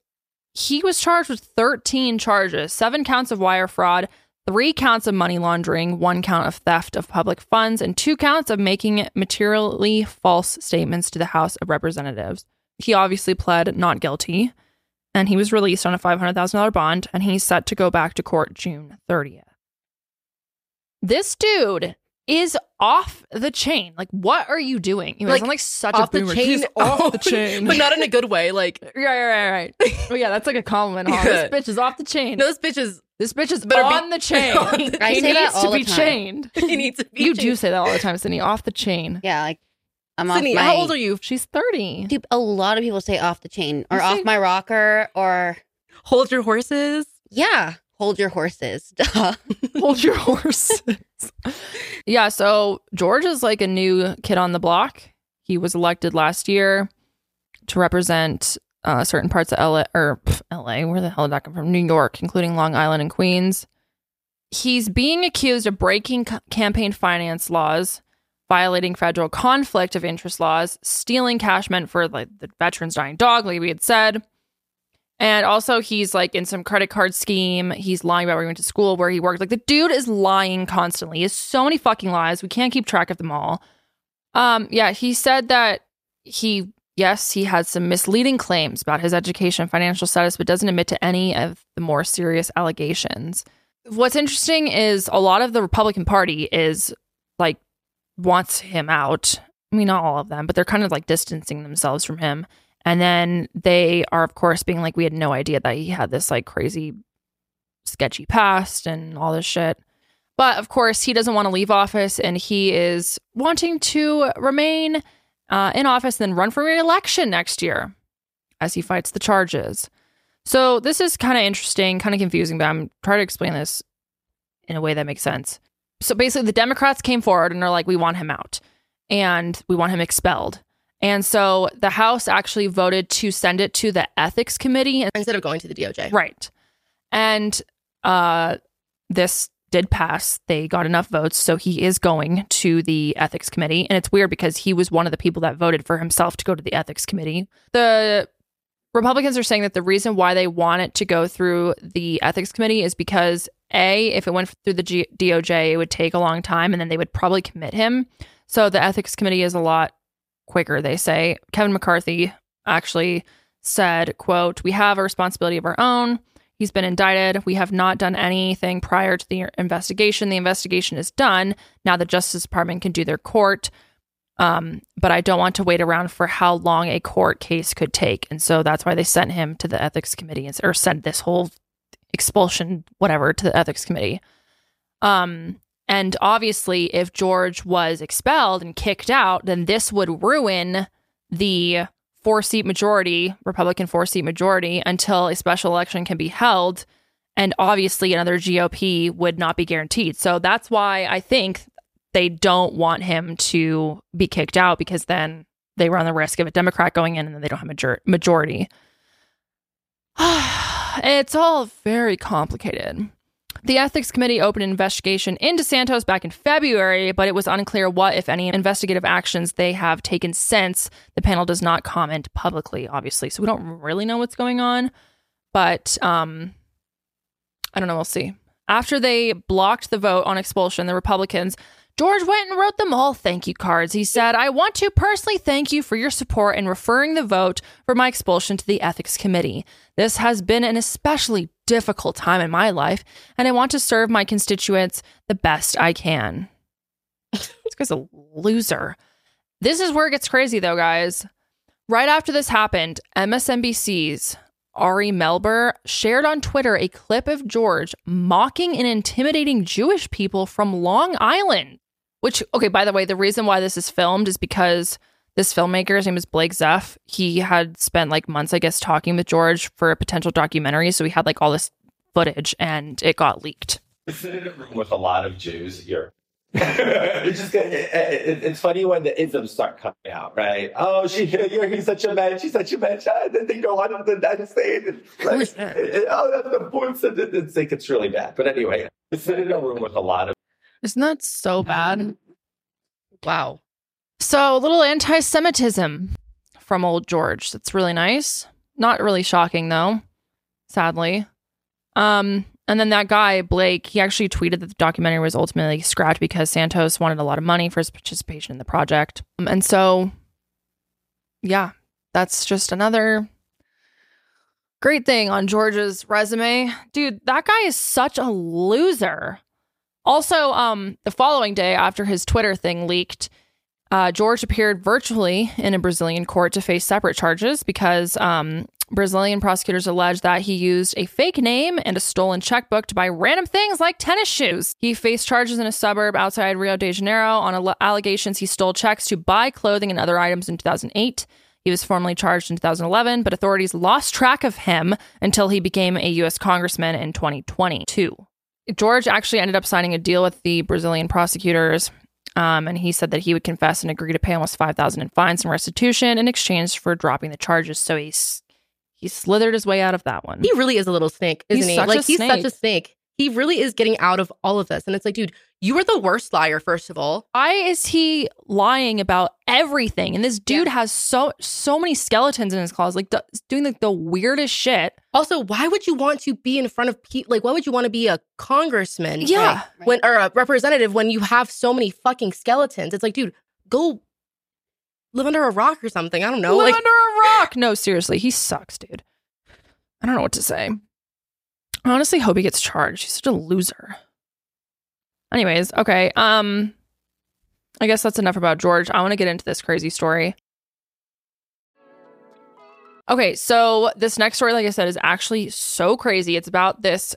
he was charged with 13 charges seven counts of wire fraud, three counts of money laundering, one count of theft of public funds, and two counts of making materially false statements to the House of Representatives. He obviously pled not guilty and he was released on a $500,000 bond and he's set to go back to court June 30th. This dude is off the chain. Like, what are you doing? You know, Like, sound like such off a the boomer. chain, He's off the chain. but not in a good way. Like, right, right, right, right. Oh, yeah, that's like a compliment. Huh? This bitch is off the chain. those bitches, this bitch is better be on the chain. on the I he say that needs all to the be time. chained. he needs to be. You do say that all the time, Sydney. Off the chain. Yeah, like I'm Sydney, off my. how old are you? She's 30. Dude, a lot of people say off the chain or You off say- my rocker or Hold your horses. yeah, hold your horses. Hold your horses. yeah, so George is like a new kid on the block. He was elected last year to represent uh, certain parts of LA or pff, LA. Where the hell did that come from? New York, including Long Island and Queens. He's being accused of breaking c- campaign finance laws, violating federal conflict of interest laws, stealing cash meant for like the veterans dying dog, like we had said. And also, he's like in some credit card scheme. He's lying about where he went to school, where he worked. Like the dude is lying constantly. He has so many fucking lies. We can't keep track of them all. Um, yeah, he said that he, yes, he had some misleading claims about his education and financial status, but doesn't admit to any of the more serious allegations. What's interesting is a lot of the Republican Party is like wants him out. I mean, not all of them, but they're kind of like distancing themselves from him. And then they are, of course, being like, we had no idea that he had this like crazy, sketchy past and all this shit. But of course, he doesn't want to leave office and he is wanting to remain uh, in office and then run for reelection next year as he fights the charges. So this is kind of interesting, kind of confusing, but I'm trying to explain this in a way that makes sense. So basically, the Democrats came forward and are like, we want him out and we want him expelled. And so the House actually voted to send it to the Ethics Committee. Instead of going to the DOJ. Right. And uh, this did pass. They got enough votes. So he is going to the Ethics Committee. And it's weird because he was one of the people that voted for himself to go to the Ethics Committee. The Republicans are saying that the reason why they want it to go through the Ethics Committee is because A, if it went through the G- DOJ, it would take a long time and then they would probably commit him. So the Ethics Committee is a lot quicker, they say. Kevin McCarthy actually said, quote, We have a responsibility of our own. He's been indicted. We have not done anything prior to the investigation. The investigation is done. Now the Justice Department can do their court. Um, but I don't want to wait around for how long a court case could take. And so that's why they sent him to the ethics committee or sent this whole expulsion, whatever, to the ethics committee. Um, and obviously, if George was expelled and kicked out, then this would ruin the four seat majority, Republican four seat majority, until a special election can be held. And obviously, another GOP would not be guaranteed. So that's why I think they don't want him to be kicked out because then they run the risk of a Democrat going in and then they don't have major- majority. it's all very complicated. The Ethics Committee opened an investigation into Santos back in February, but it was unclear what, if any, investigative actions they have taken since. The panel does not comment publicly, obviously, so we don't really know what's going on. But um, I don't know. We'll see. After they blocked the vote on expulsion, the Republicans, George went and wrote them all thank you cards. He said, I want to personally thank you for your support in referring the vote for my expulsion to the Ethics Committee. This has been an especially difficult time in my life, and I want to serve my constituents the best I can. this guy's a loser. This is where it gets crazy, though, guys. Right after this happened, MSNBC's Ari Melber shared on Twitter a clip of George mocking and intimidating Jewish people from Long Island. Which, okay, by the way, the reason why this is filmed is because this filmmaker, his name is Blake Zeff, he had spent like months, I guess, talking with George for a potential documentary. So he had like all this footage and it got leaked. Sit in a room with a lot of Jews. You're it's just it, it, it's funny when the isms start coming out, right? Oh, she, you're, he's such a man, she's such a man, and then they go on to States. And like, oh, that's the and it's like it's really bad. But anyway, it's in a room with a lot of. Isn't that so bad? Wow. So a little anti-Semitism from old George. That's really nice. Not really shocking though, sadly. Um, and then that guy, Blake, he actually tweeted that the documentary was ultimately scrapped because Santos wanted a lot of money for his participation in the project. Um, and so, yeah, that's just another great thing on George's resume. Dude, that guy is such a loser. Also, um, the following day after his Twitter thing leaked, uh, George appeared virtually in a Brazilian court to face separate charges because um, Brazilian prosecutors allege that he used a fake name and a stolen checkbook to buy random things like tennis shoes. He faced charges in a suburb outside Rio de Janeiro on allegations he stole checks to buy clothing and other items in 2008. He was formally charged in 2011, but authorities lost track of him until he became a U.S. congressman in 2022. George actually ended up signing a deal with the Brazilian prosecutors, um, and he said that he would confess and agree to pay almost 5000 in fines and restitution in exchange for dropping the charges. So he's he slithered his way out of that one. He really is a little snake, isn't He's he? like he's such a snake. He really is getting out of all of this. And it's like, dude, you are the worst liar, first of all. Why is he lying about everything? And this dude has so so many skeletons in his closet, like doing like the weirdest shit. Also, why would you want to be in front of people? Like, why would you want to be a congressman? Yeah. Right. When or a representative when you have so many fucking skeletons? It's like, dude, go live under a rock or something. I don't know. Live Like, under a rock. No, seriously, he sucks, dude. I don't know what to say. I honestly hope he gets charged. He's such a loser. Anyways, okay. Um, I guess that's enough about George. I want to get into this crazy story. Okay, so this next story, like I said, is actually so crazy. It's about this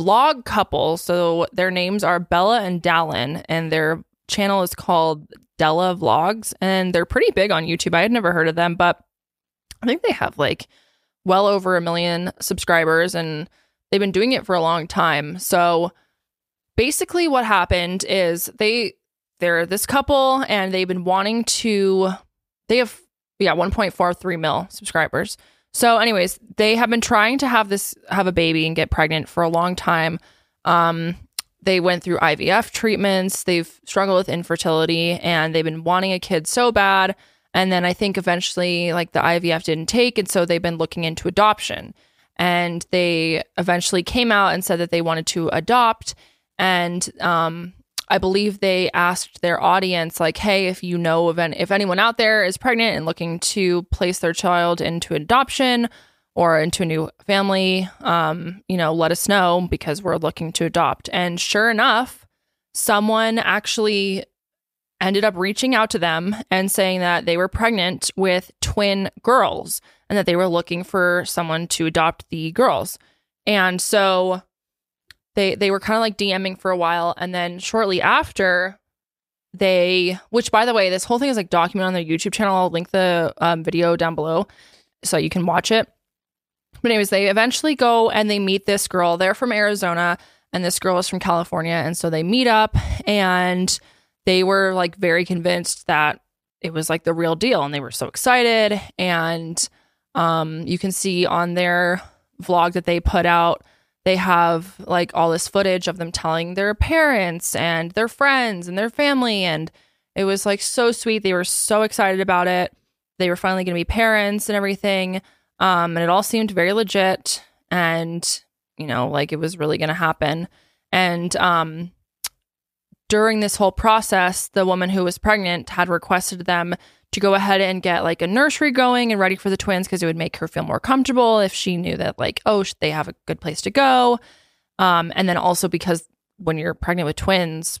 vlog couple. So their names are Bella and Dallin, and their channel is called Della Vlogs, and they're pretty big on YouTube. I had never heard of them, but I think they have like well over a million subscribers, and they've been doing it for a long time. So basically, what happened is they they're this couple, and they've been wanting to. They have yeah 1.43 mil subscribers. So, anyways, they have been trying to have this have a baby and get pregnant for a long time. Um, they went through IVF treatments. They've struggled with infertility, and they've been wanting a kid so bad. And then I think eventually, like the IVF didn't take, and so they've been looking into adoption. And they eventually came out and said that they wanted to adopt. And um, I believe they asked their audience, like, "Hey, if you know of any, if anyone out there is pregnant and looking to place their child into adoption or into a new family, um, you know, let us know because we're looking to adopt." And sure enough, someone actually ended up reaching out to them and saying that they were pregnant with twin girls and that they were looking for someone to adopt the girls. And so they they were kind of like DMing for a while and then shortly after they which by the way this whole thing is like documented on their YouTube channel. I'll link the um, video down below so you can watch it. But anyways, they eventually go and they meet this girl. They're from Arizona and this girl is from California and so they meet up and they were like very convinced that it was like the real deal and they were so excited and um you can see on their vlog that they put out they have like all this footage of them telling their parents and their friends and their family and it was like so sweet. They were so excited about it. They were finally going to be parents and everything um and it all seemed very legit and you know like it was really going to happen. And um during this whole process, the woman who was pregnant had requested them to go ahead and get like a nursery going and ready for the twins because it would make her feel more comfortable if she knew that like oh they have a good place to go. Um, and then also because when you're pregnant with twins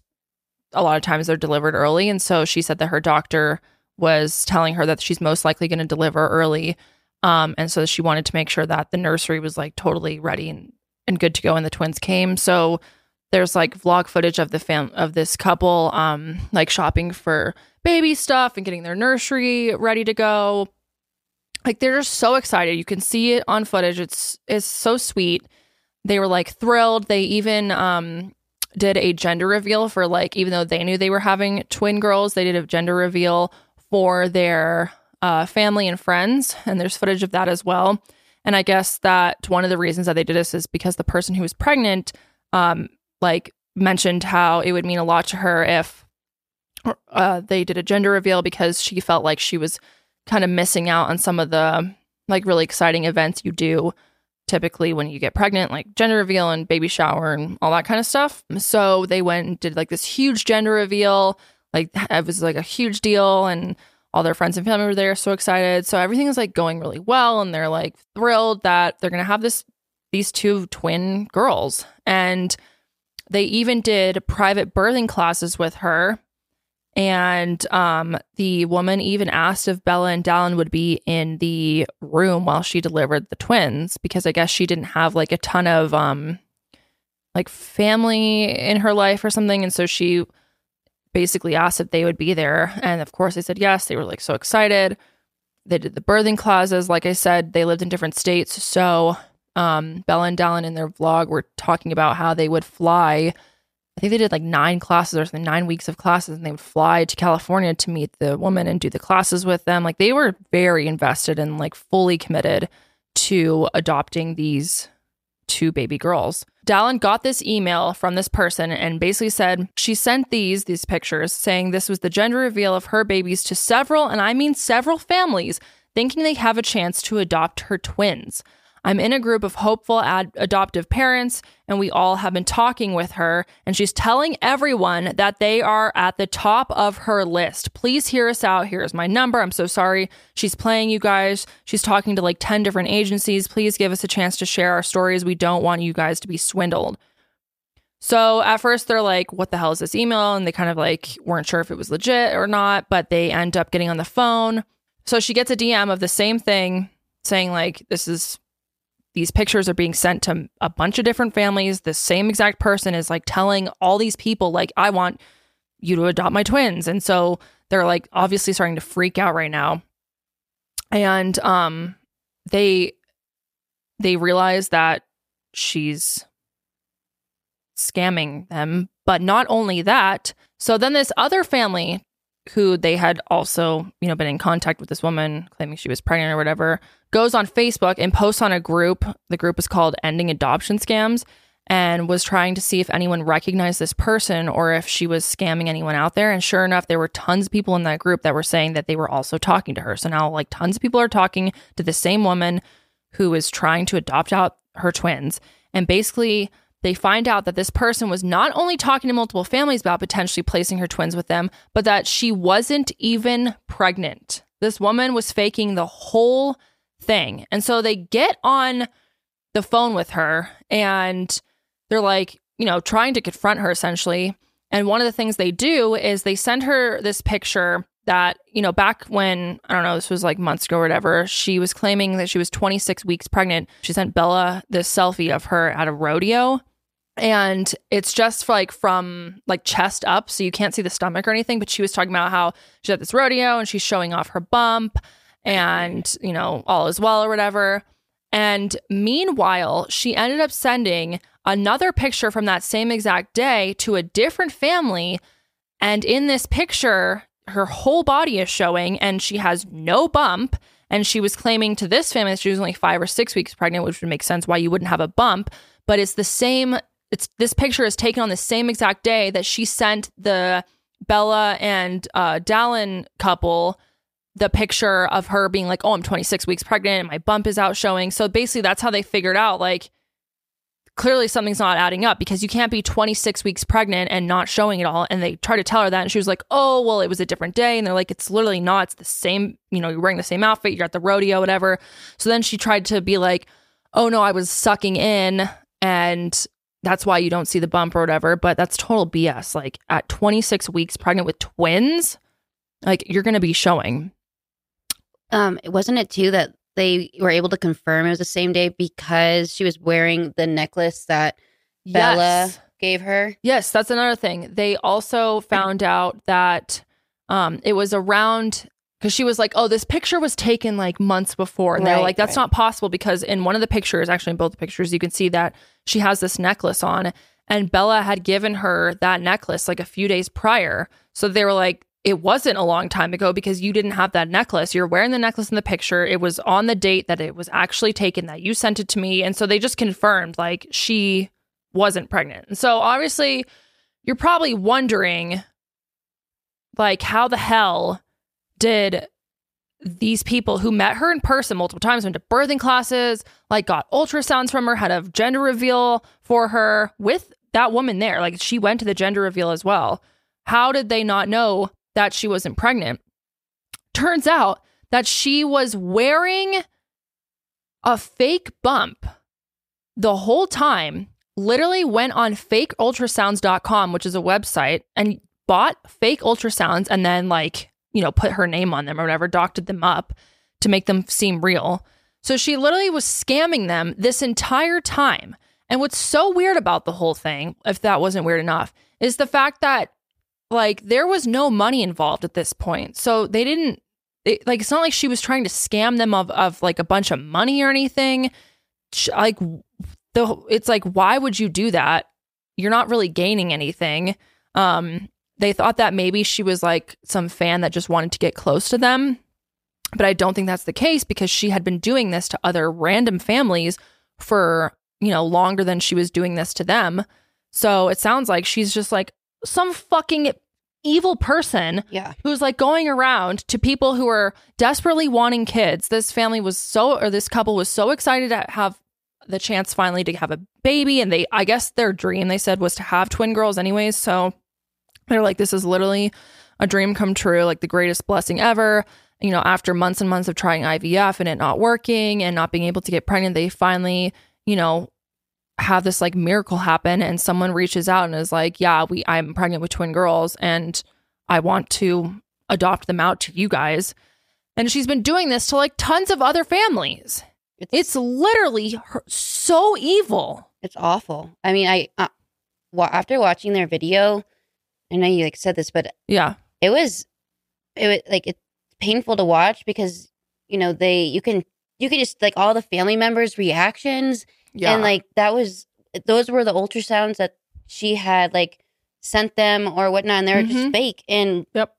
a lot of times they're delivered early. And so she said that her doctor was telling her that she's most likely going to deliver early um, and so she wanted to make sure that the nursery was like totally ready and, and good to go when the twins came. So there's like vlog footage of the fam of this couple um like shopping for baby stuff and getting their nursery ready to go. Like they're just so excited. You can see it on footage. It's it's so sweet. They were like thrilled. They even um did a gender reveal for like even though they knew they were having twin girls, they did a gender reveal for their uh, family and friends, and there's footage of that as well. And I guess that one of the reasons that they did this is because the person who was pregnant, um, like mentioned how it would mean a lot to her if uh, they did a gender reveal because she felt like she was kind of missing out on some of the like really exciting events you do typically when you get pregnant, like gender reveal and baby shower and all that kind of stuff. So they went and did like this huge gender reveal. Like it was like a huge deal and all their friends and family were there so excited. So everything is like going really well and they're like thrilled that they're going to have this these two twin girls. And they even did private birthing classes with her and um, the woman even asked if Bella and Dallin would be in the room while she delivered the twins because I guess she didn't have like a ton of um, like family in her life or something. And so she basically asked if they would be there. And of course, they said yes. They were like so excited. They did the birthing classes. Like I said, they lived in different states. So um, Bella and Dallin in their vlog were talking about how they would fly I think they did like nine classes or something, nine weeks of classes, and they would fly to California to meet the woman and do the classes with them. Like they were very invested and like fully committed to adopting these two baby girls. Dallin got this email from this person and basically said she sent these these pictures saying this was the gender reveal of her babies to several and I mean several families thinking they have a chance to adopt her twins. I'm in a group of hopeful ad- adoptive parents, and we all have been talking with her, and she's telling everyone that they are at the top of her list. Please hear us out. Here's my number. I'm so sorry. She's playing you guys. She's talking to like 10 different agencies. Please give us a chance to share our stories. We don't want you guys to be swindled. So at first they're like, what the hell is this email? And they kind of like weren't sure if it was legit or not, but they end up getting on the phone. So she gets a DM of the same thing saying, like, this is these pictures are being sent to a bunch of different families. The same exact person is like telling all these people, like, I want you to adopt my twins. And so they're like obviously starting to freak out right now. And um they they realize that she's scamming them. But not only that, so then this other family who they had also, you know, been in contact with this woman claiming she was pregnant or whatever, goes on Facebook and posts on a group. The group is called Ending Adoption Scams and was trying to see if anyone recognized this person or if she was scamming anyone out there. And sure enough, there were tons of people in that group that were saying that they were also talking to her. So now, like, tons of people are talking to the same woman who is trying to adopt out her twins. And basically, they find out that this person was not only talking to multiple families about potentially placing her twins with them, but that she wasn't even pregnant. This woman was faking the whole thing. And so they get on the phone with her and they're like, you know, trying to confront her essentially. And one of the things they do is they send her this picture that, you know, back when, I don't know, this was like months ago or whatever, she was claiming that she was 26 weeks pregnant. She sent Bella this selfie of her at a rodeo and it's just like from like chest up so you can't see the stomach or anything but she was talking about how she's at this rodeo and she's showing off her bump and you know all is well or whatever. And meanwhile she ended up sending another picture from that same exact day to a different family. And in this picture her whole body is showing and she has no bump. And she was claiming to this family that she was only five or six weeks pregnant which would make sense why you wouldn't have a bump but it's the same it's this picture is taken on the same exact day that she sent the Bella and uh, Dallin couple the picture of her being like, "Oh, I'm 26 weeks pregnant and my bump is out showing." So basically, that's how they figured out like clearly something's not adding up because you can't be 26 weeks pregnant and not showing it all. And they tried to tell her that, and she was like, "Oh, well, it was a different day." And they're like, "It's literally not. It's the same. You know, you're wearing the same outfit. You're at the rodeo, whatever." So then she tried to be like, "Oh no, I was sucking in." And that's why you don't see the bump or whatever. But that's total BS. Like at 26 weeks pregnant with twins, like you're going to be showing. Um, wasn't it too that they were able to confirm it was the same day because she was wearing the necklace that Bella Yes. gave her? Yes, that's another thing. They also found out that um, it was around because she was like, "Oh, this picture was taken like months before," and they're like, "That's right. not possible because in one of the pictures, actually in both the pictures, you can see that she has this necklace on, and Bella had given her that necklace like a few days prior. So they were like, it wasn't a long time ago because you didn't have that necklace. You're wearing the necklace in the picture. It was on the date that it was actually taken, that you sent it to me. And so they just confirmed like she wasn't pregnant. And so obviously, you're probably wondering like, how the hell did these people who met her in person multiple times, went to birthing classes, like got ultrasounds from her, had a gender reveal for her with that woman there. Like she went to the gender reveal as well. How did they not know that she wasn't pregnant? Turns out that she was wearing a fake bump the whole time, literally went on fakeultrasounds.com, which is a website, and bought fake ultrasounds and then like you know, put her name on them or whatever, doctored them up to make them seem real. So she literally was scamming them this entire time. And what's so weird about the whole thing, if that wasn't weird enough, is the fact that like there was no money involved at this point. So they didn't it, like it's not like she was trying to scam them of of like a bunch of money or anything. She, like the it's like why would you do that? You're not really gaining anything. Um they thought that maybe she was like some fan that just wanted to get close to them. But I don't think that's the case because she had been doing this to other random families for, you know, longer than she was doing this to them. So it sounds like she's just like some fucking evil person Yeah. who's like going around to people who are desperately wanting kids. This family was so, or this couple was so excited to have the chance finally to have a baby. And they, I guess their dream, they said, was to have twin girls, anyways. So they're like, this is literally a dream come true, like the greatest blessing ever. You know, after months and months of trying IVF and it not working and not being able to get pregnant, they finally, you know, have this like miracle happen and someone reaches out and is like, "Yeah, we I'm pregnant with twin girls and I want to adopt them out to you guys." And she's been doing this to like tons of other families. It's literally her- so evil. It's awful. I mean, I uh, after watching their video, I know you like said this, but Yeah. it was it was like it's painful to watch because you know they you can you can just like all the family members' reactions Yeah. and like that was those were the ultrasounds that she had like sent them or whatnot, and they were Mhm. just fake and Yep.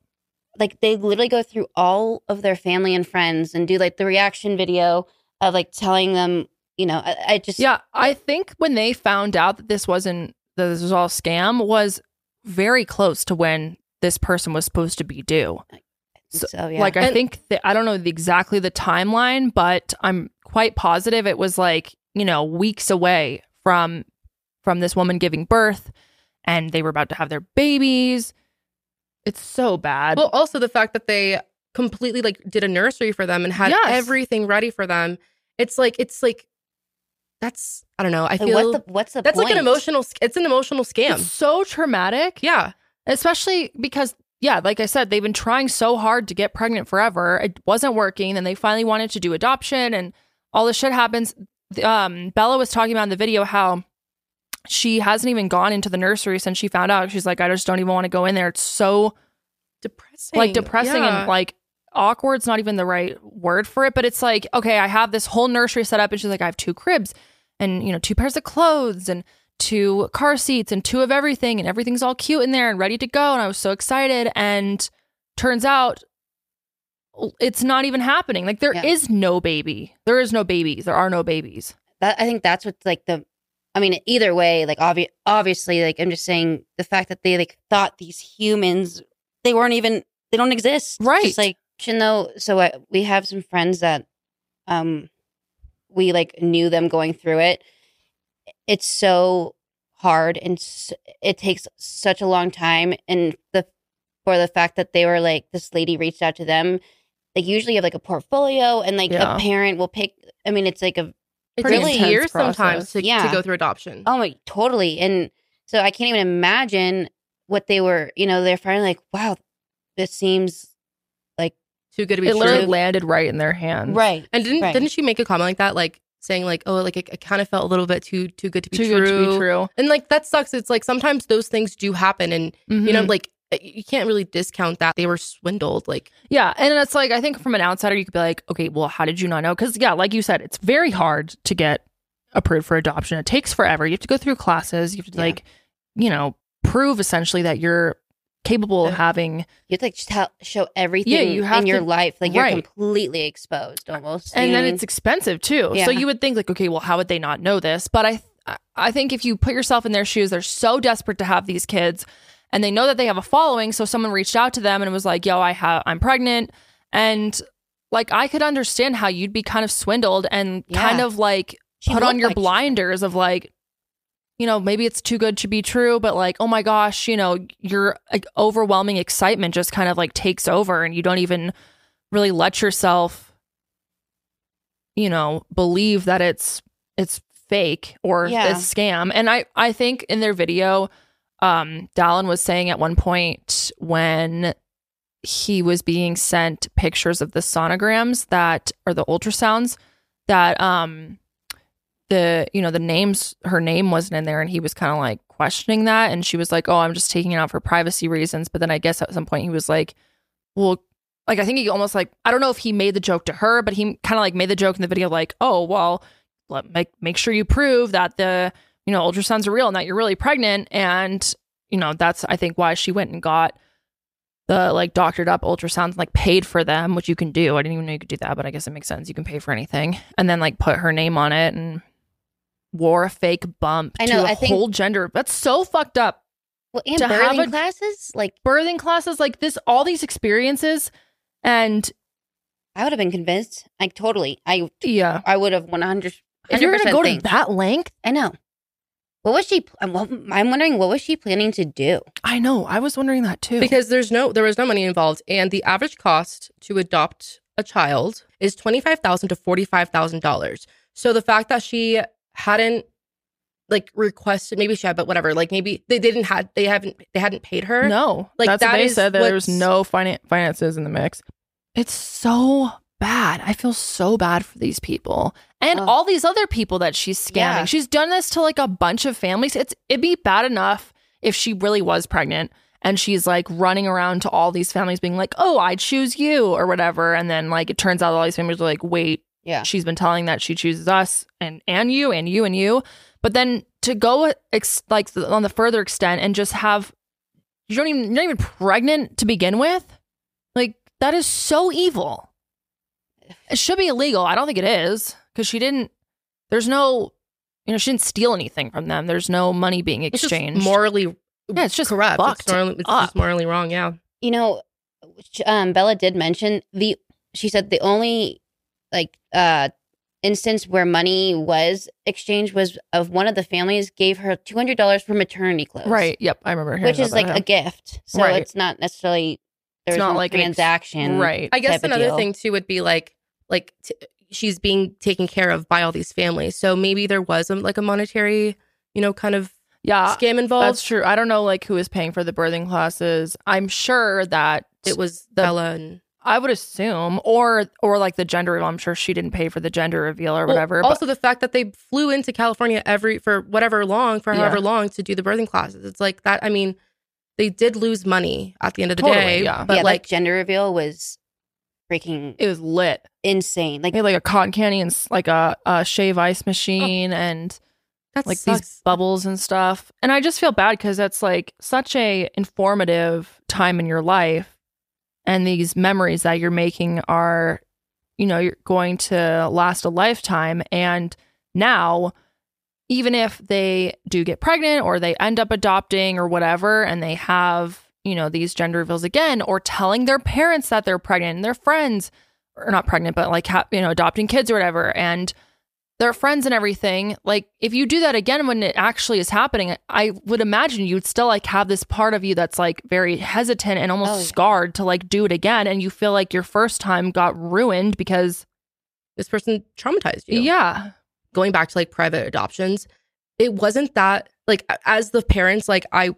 like they literally go through all of their family and friends and do like the reaction video of like telling them you know I, I just Yeah, I think when they found out that this wasn't that this was all scam was very close to when this person was supposed to be due. so, yeah Like I And- think that I don't know the, exactly the timeline, but I'm quite positive it was like, you know, weeks away from from this woman giving birth and they were about to have their babies. It's so bad. Well, also the fact that they completely like did a nursery for them and had Yes. everything ready for them. It's like it's like that's I don't know. I Like, feel what's the what's the that's like an emotional. It's an emotional scam. it's so traumatic. yeah, especially because yeah like i said they've been trying so hard to get pregnant forever it wasn't working then they finally wanted to do adoption and all this shit happens um bella was talking about in the video how she hasn't even gone into the nursery since she found out she's like i just don't even want to go in there it's so depressing. like depressing Yeah. and like awkward's not even the right word for it but it's like okay i have this whole nursery set up and she's like i have two cribs and you know two pairs of clothes and two car seats and two of everything and everything's all cute in there and ready to go and i was so excited. And turns out it's not even happening. Like there is Yeah. no baby. There is no babies. There are no babies. That I think that's what's like the I mean either way like obvi- obviously like I'm just saying the fact that they like thought these humans they weren't even they don't exist. Right. just like you know so I, we have some friends that um we like knew them going through it it's so hard and s- it takes such a long time and the for the fact that they were like this lady reached out to them like usually you have like a portfolio and like Yeah. a parent will pick I mean it's like a it pretty takes years process. sometimes to, Yeah. to go through adoption. Oh my, totally. And so I can't even imagine what they were. You know, they're finally like, wow, this seems Too good to be it literally landed right in their hands right. And didn't Right. didn't she make a comment like that, like saying like, oh, like it, it kind of felt a little bit too too good to be too true. good to be true And like that sucks. It's like sometimes those things do happen, and you know, Mhm. like you can't really discount that they were swindled. Like Yeah, and it's like I think from an outsider you could be like, okay, well, how did you not know? Because yeah, like you said, it's very hard to get approved for adoption. It takes forever. You have to go through classes. You have to Yeah. like you know, prove essentially that you're capable of having You have to like tell, show everything Yeah, you have in your to- life. Like you're right. completely exposed almost. and then it's expensive too. Yeah. So you would think like, okay, well, how would they not know this? But I, I- I think if you put yourself in their shoes, they're so desperate to have these kids, and they know that they have a following. So someone reached out to them and was like, "Yo, I have, I'm pregnant," and like I could understand how you'd be kind of swindled and Yeah. kind of like She put on looked your like she- blinders of like. You know, maybe it's too good to be true, but like, oh my gosh, you know, your like, overwhelming excitement just kind of like takes over, and you don't even really let yourself you know believe that it's it's fake or Yeah. a scam and i i think in their video um dallin was saying at one point when he was being sent pictures of the sonograms that or the ultrasounds that um the you know the names her name wasn't in there and he was kind of like questioning that and she was like oh i'm just taking it out for privacy reasons but then i guess at some point he was like well like I think he almost like I don't know if he made the joke to her, but he kind of like made the joke in the video like, "Oh, well, let make make sure you prove that the, you know, ultrasounds are real and that you're really pregnant." And, you know, that's I think why she went and got the like doctored up ultrasounds, like paid for them, which you can do. I didn't even know you could do that, but I guess it makes sense. You can pay for anything. And then like put her name on it and wore a fake bump I know, to a I think- whole gender. That's so fucked up Well, and to have birthing a- classes, like birthing classes like this all these experiences and I would have been convinced. Like totally, I yeah I would have one hundred. if you're gonna go to that length I know. What was she? I'm, I'm wondering what was she planning to do? i know i was wondering that too because there's no there was no money involved and the average cost to adopt a child is 25,000 to $45,000. So the fact that she hadn't like requested maybe she had but whatever like maybe they didn't had they haven't they hadn't paid her. no. Like, that's what that they is said that there was no finan- finances in the mix. It's so bad. I feel so bad for these people. And Ugh. all these other people that she's scamming. Yeah. she's done this to like a bunch of families. It's it'd be bad enough if she really was pregnant and she's like running around to all these families being like oh i choose you or whatever. And then like it turns out all these families are like wait Yeah, she's been telling that she chooses us and and you and you and you but then to go ex- like on the further extent and just have you don't even you're not even pregnant to begin with like that is so evil it should be illegal i don't think it is because she didn't there's no you know she didn't steal anything from them there's no money being It's just exchanged morally yeah it's just corrupt. fucked It's, morally, it's up. just morally wrong, yeah. you know, um, Bella did mention the. She said the only like uh instance where money was exchanged was of one of the families gave her two hundred dollars for maternity clothes, right yep i remember hearing Which is about like that, a gift, so Right. it's not necessarily there's not no like an ex- transaction, right I guess another thing too would be like like t- she's being taken care of by all these families. So maybe there was a, like a monetary, you know, kind of yeah scam involved. That's true. I don't know like who is paying for the birthing classes. I'm sure that it was the- Bella and I would assume, or or like the gender reveal. I'm sure she didn't pay for the gender reveal or Well, whatever. also, the fact that they flew into California every for whatever long for Yeah. however long to do the birthing classes. It's like that. I mean, they did lose money at the end of the Totally, day. yeah. but yeah, like gender reveal was freaking it was lit. insane. Like They had like a cotton candy and like a, a shave ice oh, machine and that like sucks. these bubbles and stuff. And I just feel bad because that's like such a informative time in your life, and these memories that you're making are, you know, you're going to last a lifetime. And now, even if they do get pregnant or they end up adopting or whatever, and they have, you know, these gender reveals again, or telling their parents that they're pregnant and their friends, are not pregnant, but like, you know, adopting kids or whatever, and their friends and everything. Like, if you do that again when it actually is happening, I would imagine you'd still like have this part of you that's like very hesitant and almost Oh, yeah. scarred to like do it again. And you feel like your first time got ruined because, this person traumatized you. yeah. Going back to like private adoptions, it wasn't that like as the parents, like I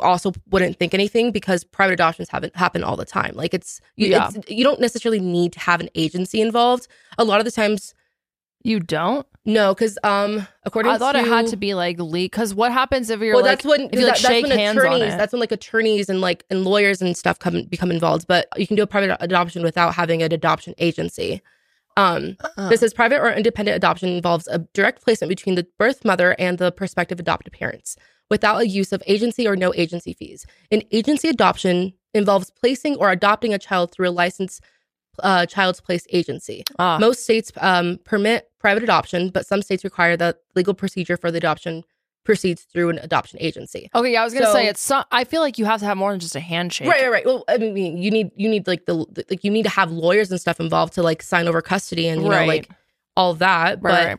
also wouldn't think anything because private adoptions haven't happen all the time. Like it's you, Yeah. it's you don't necessarily need to have an agency involved. A lot of the times, You don't? no, because um, according I thought to it had to be like leak. Because what happens if you're well, like, that's when if you like that- that's shake when hands on attorneys. it? That's when like attorneys and like and lawyers and stuff come become involved. But you can do a private adoption without having an adoption agency. Um, Uh, This is private or independent adoption involves a direct placement between the birth mother and the prospective adopted parents. without a use of agency or no agency fees. An agency adoption involves placing or adopting a child through a licensed uh, child's place agency. Ah, Most states um, permit private adoption, but some states require that legal procedure for the adoption proceeds through an adoption agency. okay, yeah, I was gonna so- say it's. So, I feel like you have to have more than just a handshake. Right, right, right. Well, I mean, you need you need like the the- like you need to have lawyers and stuff involved to like sign over custody and you know like all that. Right, but right.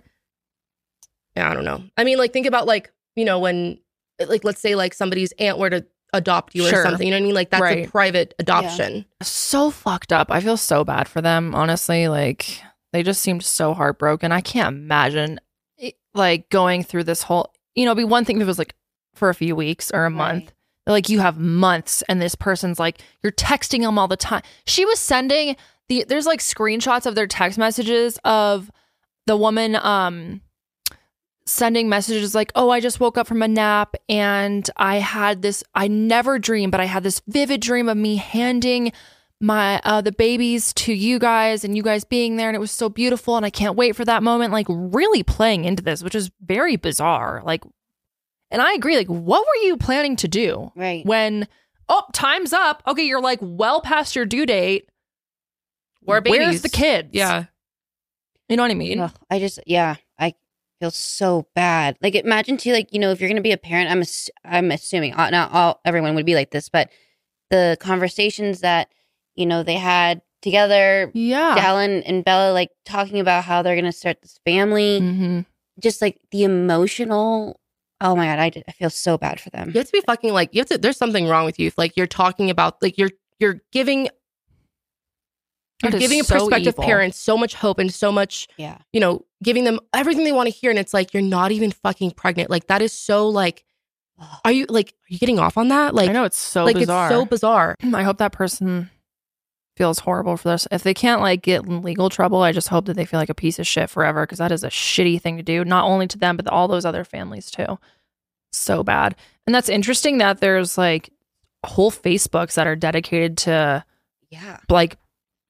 yeah, I don't know. I mean, like think about like you know when like let's say like somebody's aunt were to adopt you Sure. or something. You know what I mean? Like that's a private adoption. so fucked up. I feel so bad for them, honestly. Like they just seemed so heartbroken. I can't imagine like going through this whole, you know, it'd be one thing if it was like for a few weeks or a month. Right. But, Like you have months and this person's like you're texting them all the time. She was sending the there's like screenshots of their text messages of the woman um sending messages like, "Oh, I just woke up from a nap and I had this I never dreamed, but I had this vivid dream of me handing my uh the babies to you guys and you guys being there and it was so beautiful and I can't wait for that moment." Like really playing into this, which is very bizarre. Like and I agree like what were you planning to do Right. when oh, time's up. Okay, you're like well past your due date. Where babies Where's the kids? Yeah. You know what I mean? Ugh, I just yeah, I feel so bad. Like imagine too, like you know, if you're gonna be a parent, I'm ass- I'm assuming uh, not all everyone would be like this, but the conversations that you know they had together, Yeah. Dallin and Bella, like talking about how they're gonna start this family, hmm just like the emotional. Oh my god, I, did- I feel so bad for them. You have to be fucking like you have to. There's something wrong with you like you're talking about like you're you're giving That is giving a so prospective evil. parent so much hope and so much Yeah, you know giving them everything they want to hear and it's like you're not even fucking pregnant. Like that is so like are you like are you getting off on that? Like I know it's so like bizarre. it's so bizarre. I hope that person feels horrible for this. If they can't like get in legal trouble, I just hope that they feel like a piece of shit forever because that is a shitty thing to do, not only to them but all those other families too. So bad. And that's interesting that there's like whole Facebooks that are dedicated to yeah. like,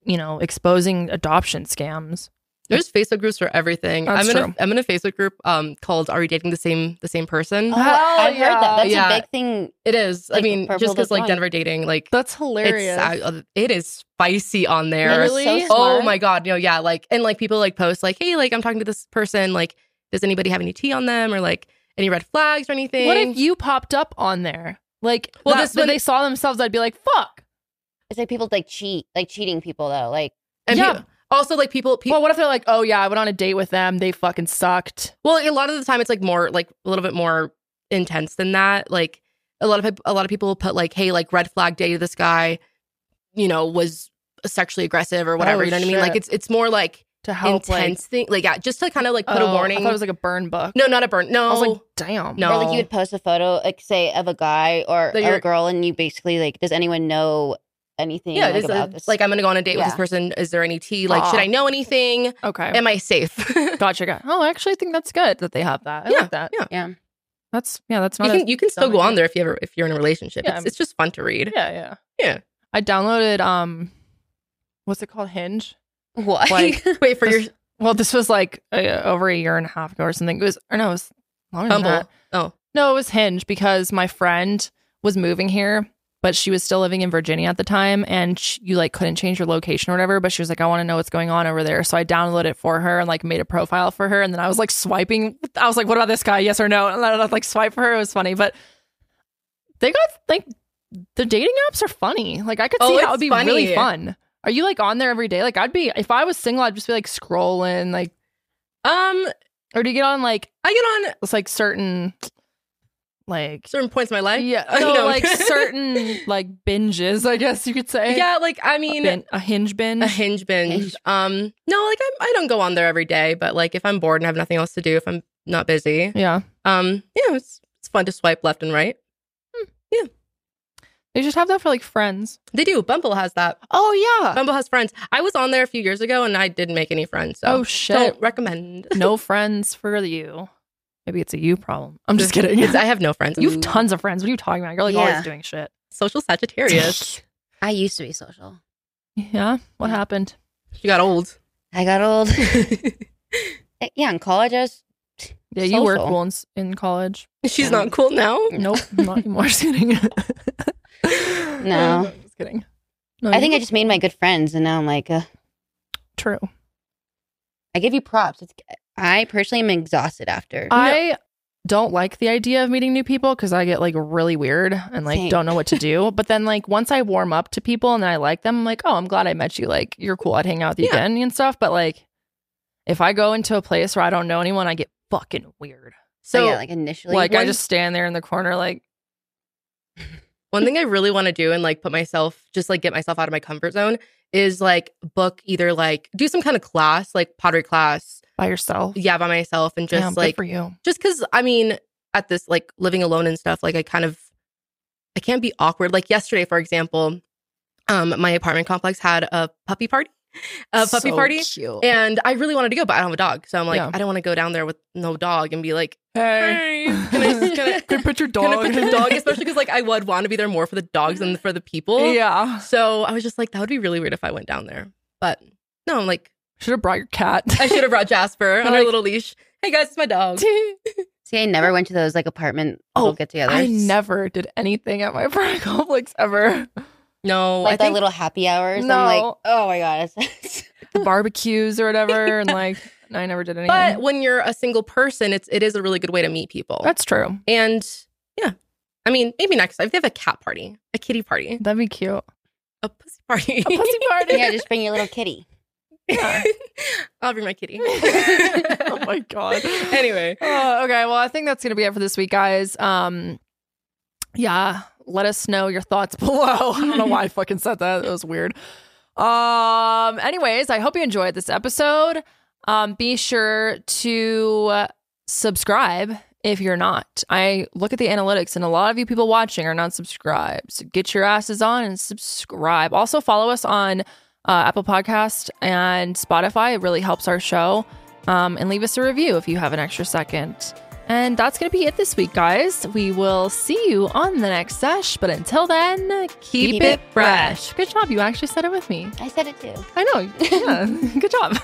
you know, exposing adoption scams. There's Facebook groups for everything. That's I'm in true. a I'm in a Facebook group um called Are We Dating the Same the Same Person? Oh, Hell I heard that. That's yeah. a big thing. It is. I mean, just because like. Denver dating, like That's it's uh, it is spicy on there. Really? so Oh my god, you know, yeah, like and like people like post like, hey, like I'm talking to this person, like, does anybody have any tea on them or like any red flags or anything? What if you popped up on there? Like, Well, well, this when they saw themselves, I'd be like, "Fuck." It's like people like cheat, like cheating people though. Like and yeah. pe- also like people, people Well, what if they're like, "Oh yeah, I went on a date with them. They fucking sucked." well, a lot of the time it's like more like a little bit more intense than that. Like a lot of a lot of people put like, hey, like red flag dated this guy, you know, was sexually aggressive or whatever. Oh, you know what I mean? Like it's it's more like To help, intense thing. Like yeah, just to kind of like like, put Oh, a warning. I thought it was like a burn book. no, not a burn. No, I was like, "Damn." No. or like you would post a photo, like say of a guy or That a girl, and you basically like, does anyone know anything yeah, like, it's about a- this? like I'm gonna go on a date with this person. Is there any tea? Like, should I know anything? Okay. Am I safe? Gotcha. Got. Oh, I actually think that's good that they have that. I Yeah, like that. yeah. yeah, That's yeah. That's you not. can a you can still go on there if you ever if you're in a relationship. Yeah. It's, it's just fun to read. Yeah, yeah, Yeah. I downloaded um, what's it called? Hinge. what? Like, Wait for your Well, this was like uh, over a year and a half ago or something. It was, or no, it was longer than that. Oh, No, it was Hinge because my friend was moving here, but she was still living in Virginia at the time, and sh you like couldn't change your location or whatever. But she was like, "I want to know what's going on over there," so I downloaded it for her and like made a profile for her, and then I was like swiping. I was like, "What about this guy? Yes or no?" And I like swipe for her. It was funny, but they got like the dating apps are funny. Like I could Oh, see how it would be really fun. Are you like on there every day? Like I'd be if I was single, I'd just be like scrolling, like, um, or do you get on like I get on it's like certain like certain points in my life. yeah, You no, like certain like binges, I guess you could say. yeah, like I mean, bin- a hinge binge. a hinge binge. Hinge. Um, no, like I I don't go on there every day, but like if I'm bored and have nothing else to do, if I'm not busy, yeah, um, yeah, it's it's fun to swipe left and right. Yeah. They should have that for like friends. They do. Bumble has that. Oh yeah. Bumble has friends. I was on there a few years ago and I didn't make any friends. So oh shit. don't recommend. no friends for you. Maybe it's a you problem. I'm just kidding. I have no friends. You have tons of friends. What are you talking about? You're like Yeah. always doing shit. social Sagittarius. I used to be social. Yeah. What Yeah. happened? you got old. I got old. Eh, yeah, in college, I was Yeah, you were social. cool in, s- in college. She's not cool now. Nope, not anymore. Just kidding. No. just kidding. No, I you think I were just made my good friends, and now I'm like, uh, true. I give you props. It's, I personally am exhausted after. I don't like the idea of meeting new people because I get like really weird and like Same. don't know what to do. but then like once I warm up to people and then I like them, I'm like, oh, I'm glad I met you. Like you're cool. I'd hang out with you Yeah. again and stuff. But like if I go into a place where I don't know anyone, I get fucking weird. so So yeah, like initially, Like I just stand there in the corner, like one thing I really want to do and like put myself just like get myself out of my comfort zone is like book either like do some kind of class, like pottery class, by yourself. yeah, by myself and just Damn, like for you. just because I mean, at this like living alone and stuff, like I kind of I can't be awkward. Like yesterday, for example, um, my apartment complex had a puppy party, a puppy So party, cute. and I really wanted to go, but I don't have a dog, so I'm like, Yeah. I don't want to go down there with no dog and be like, hey, Hey, can I- can I- can I put your dog? can dog? I put the dog? Especially because like I would want to be there more for the dogs than for the people. yeah. So I was just like, that would be really weird if I went down there. But no, I'm like, Should have brought your cat. I should have brought Jasper on our little leash. Hey guys, it's my dog. see, I never went to those like apartment Oh, get-togethers. I never did anything at my apartment complex ever. No, like I that think little happy hours. No. I'm like, oh my god, The barbecues or whatever, and like I never did anything. But when you're a single person, it's it is a really good way to meet people. That's true. and yeah, I mean, maybe next time they have a cat party, a kitty party, That'd be cute. a pussy party, A pussy party. yeah, just bring your little kitty. Yeah. I'll bring my kitty. oh my god. Anyway, Oh, okay. Well, I think that's gonna be it for this week, guys. Um, yeah. Let us know your thoughts below. I don't know why I fucking said that. It was weird. Um. Anyways, I hope you enjoyed this episode. Um. Be sure to subscribe if you're not. I look at the analytics, and a lot of you people watching are not subscribed. So get your asses on and subscribe. Also, follow us on uh, Apple Podcast and Spotify. It really helps our show. Um, and leave us a review if you have an extra second. And that's going to be it this week, guys. We will see you on the next sesh. But until then, keep, Keep it it fresh. Good job. You actually said it with me. I said it too. I know. Yeah. Good job.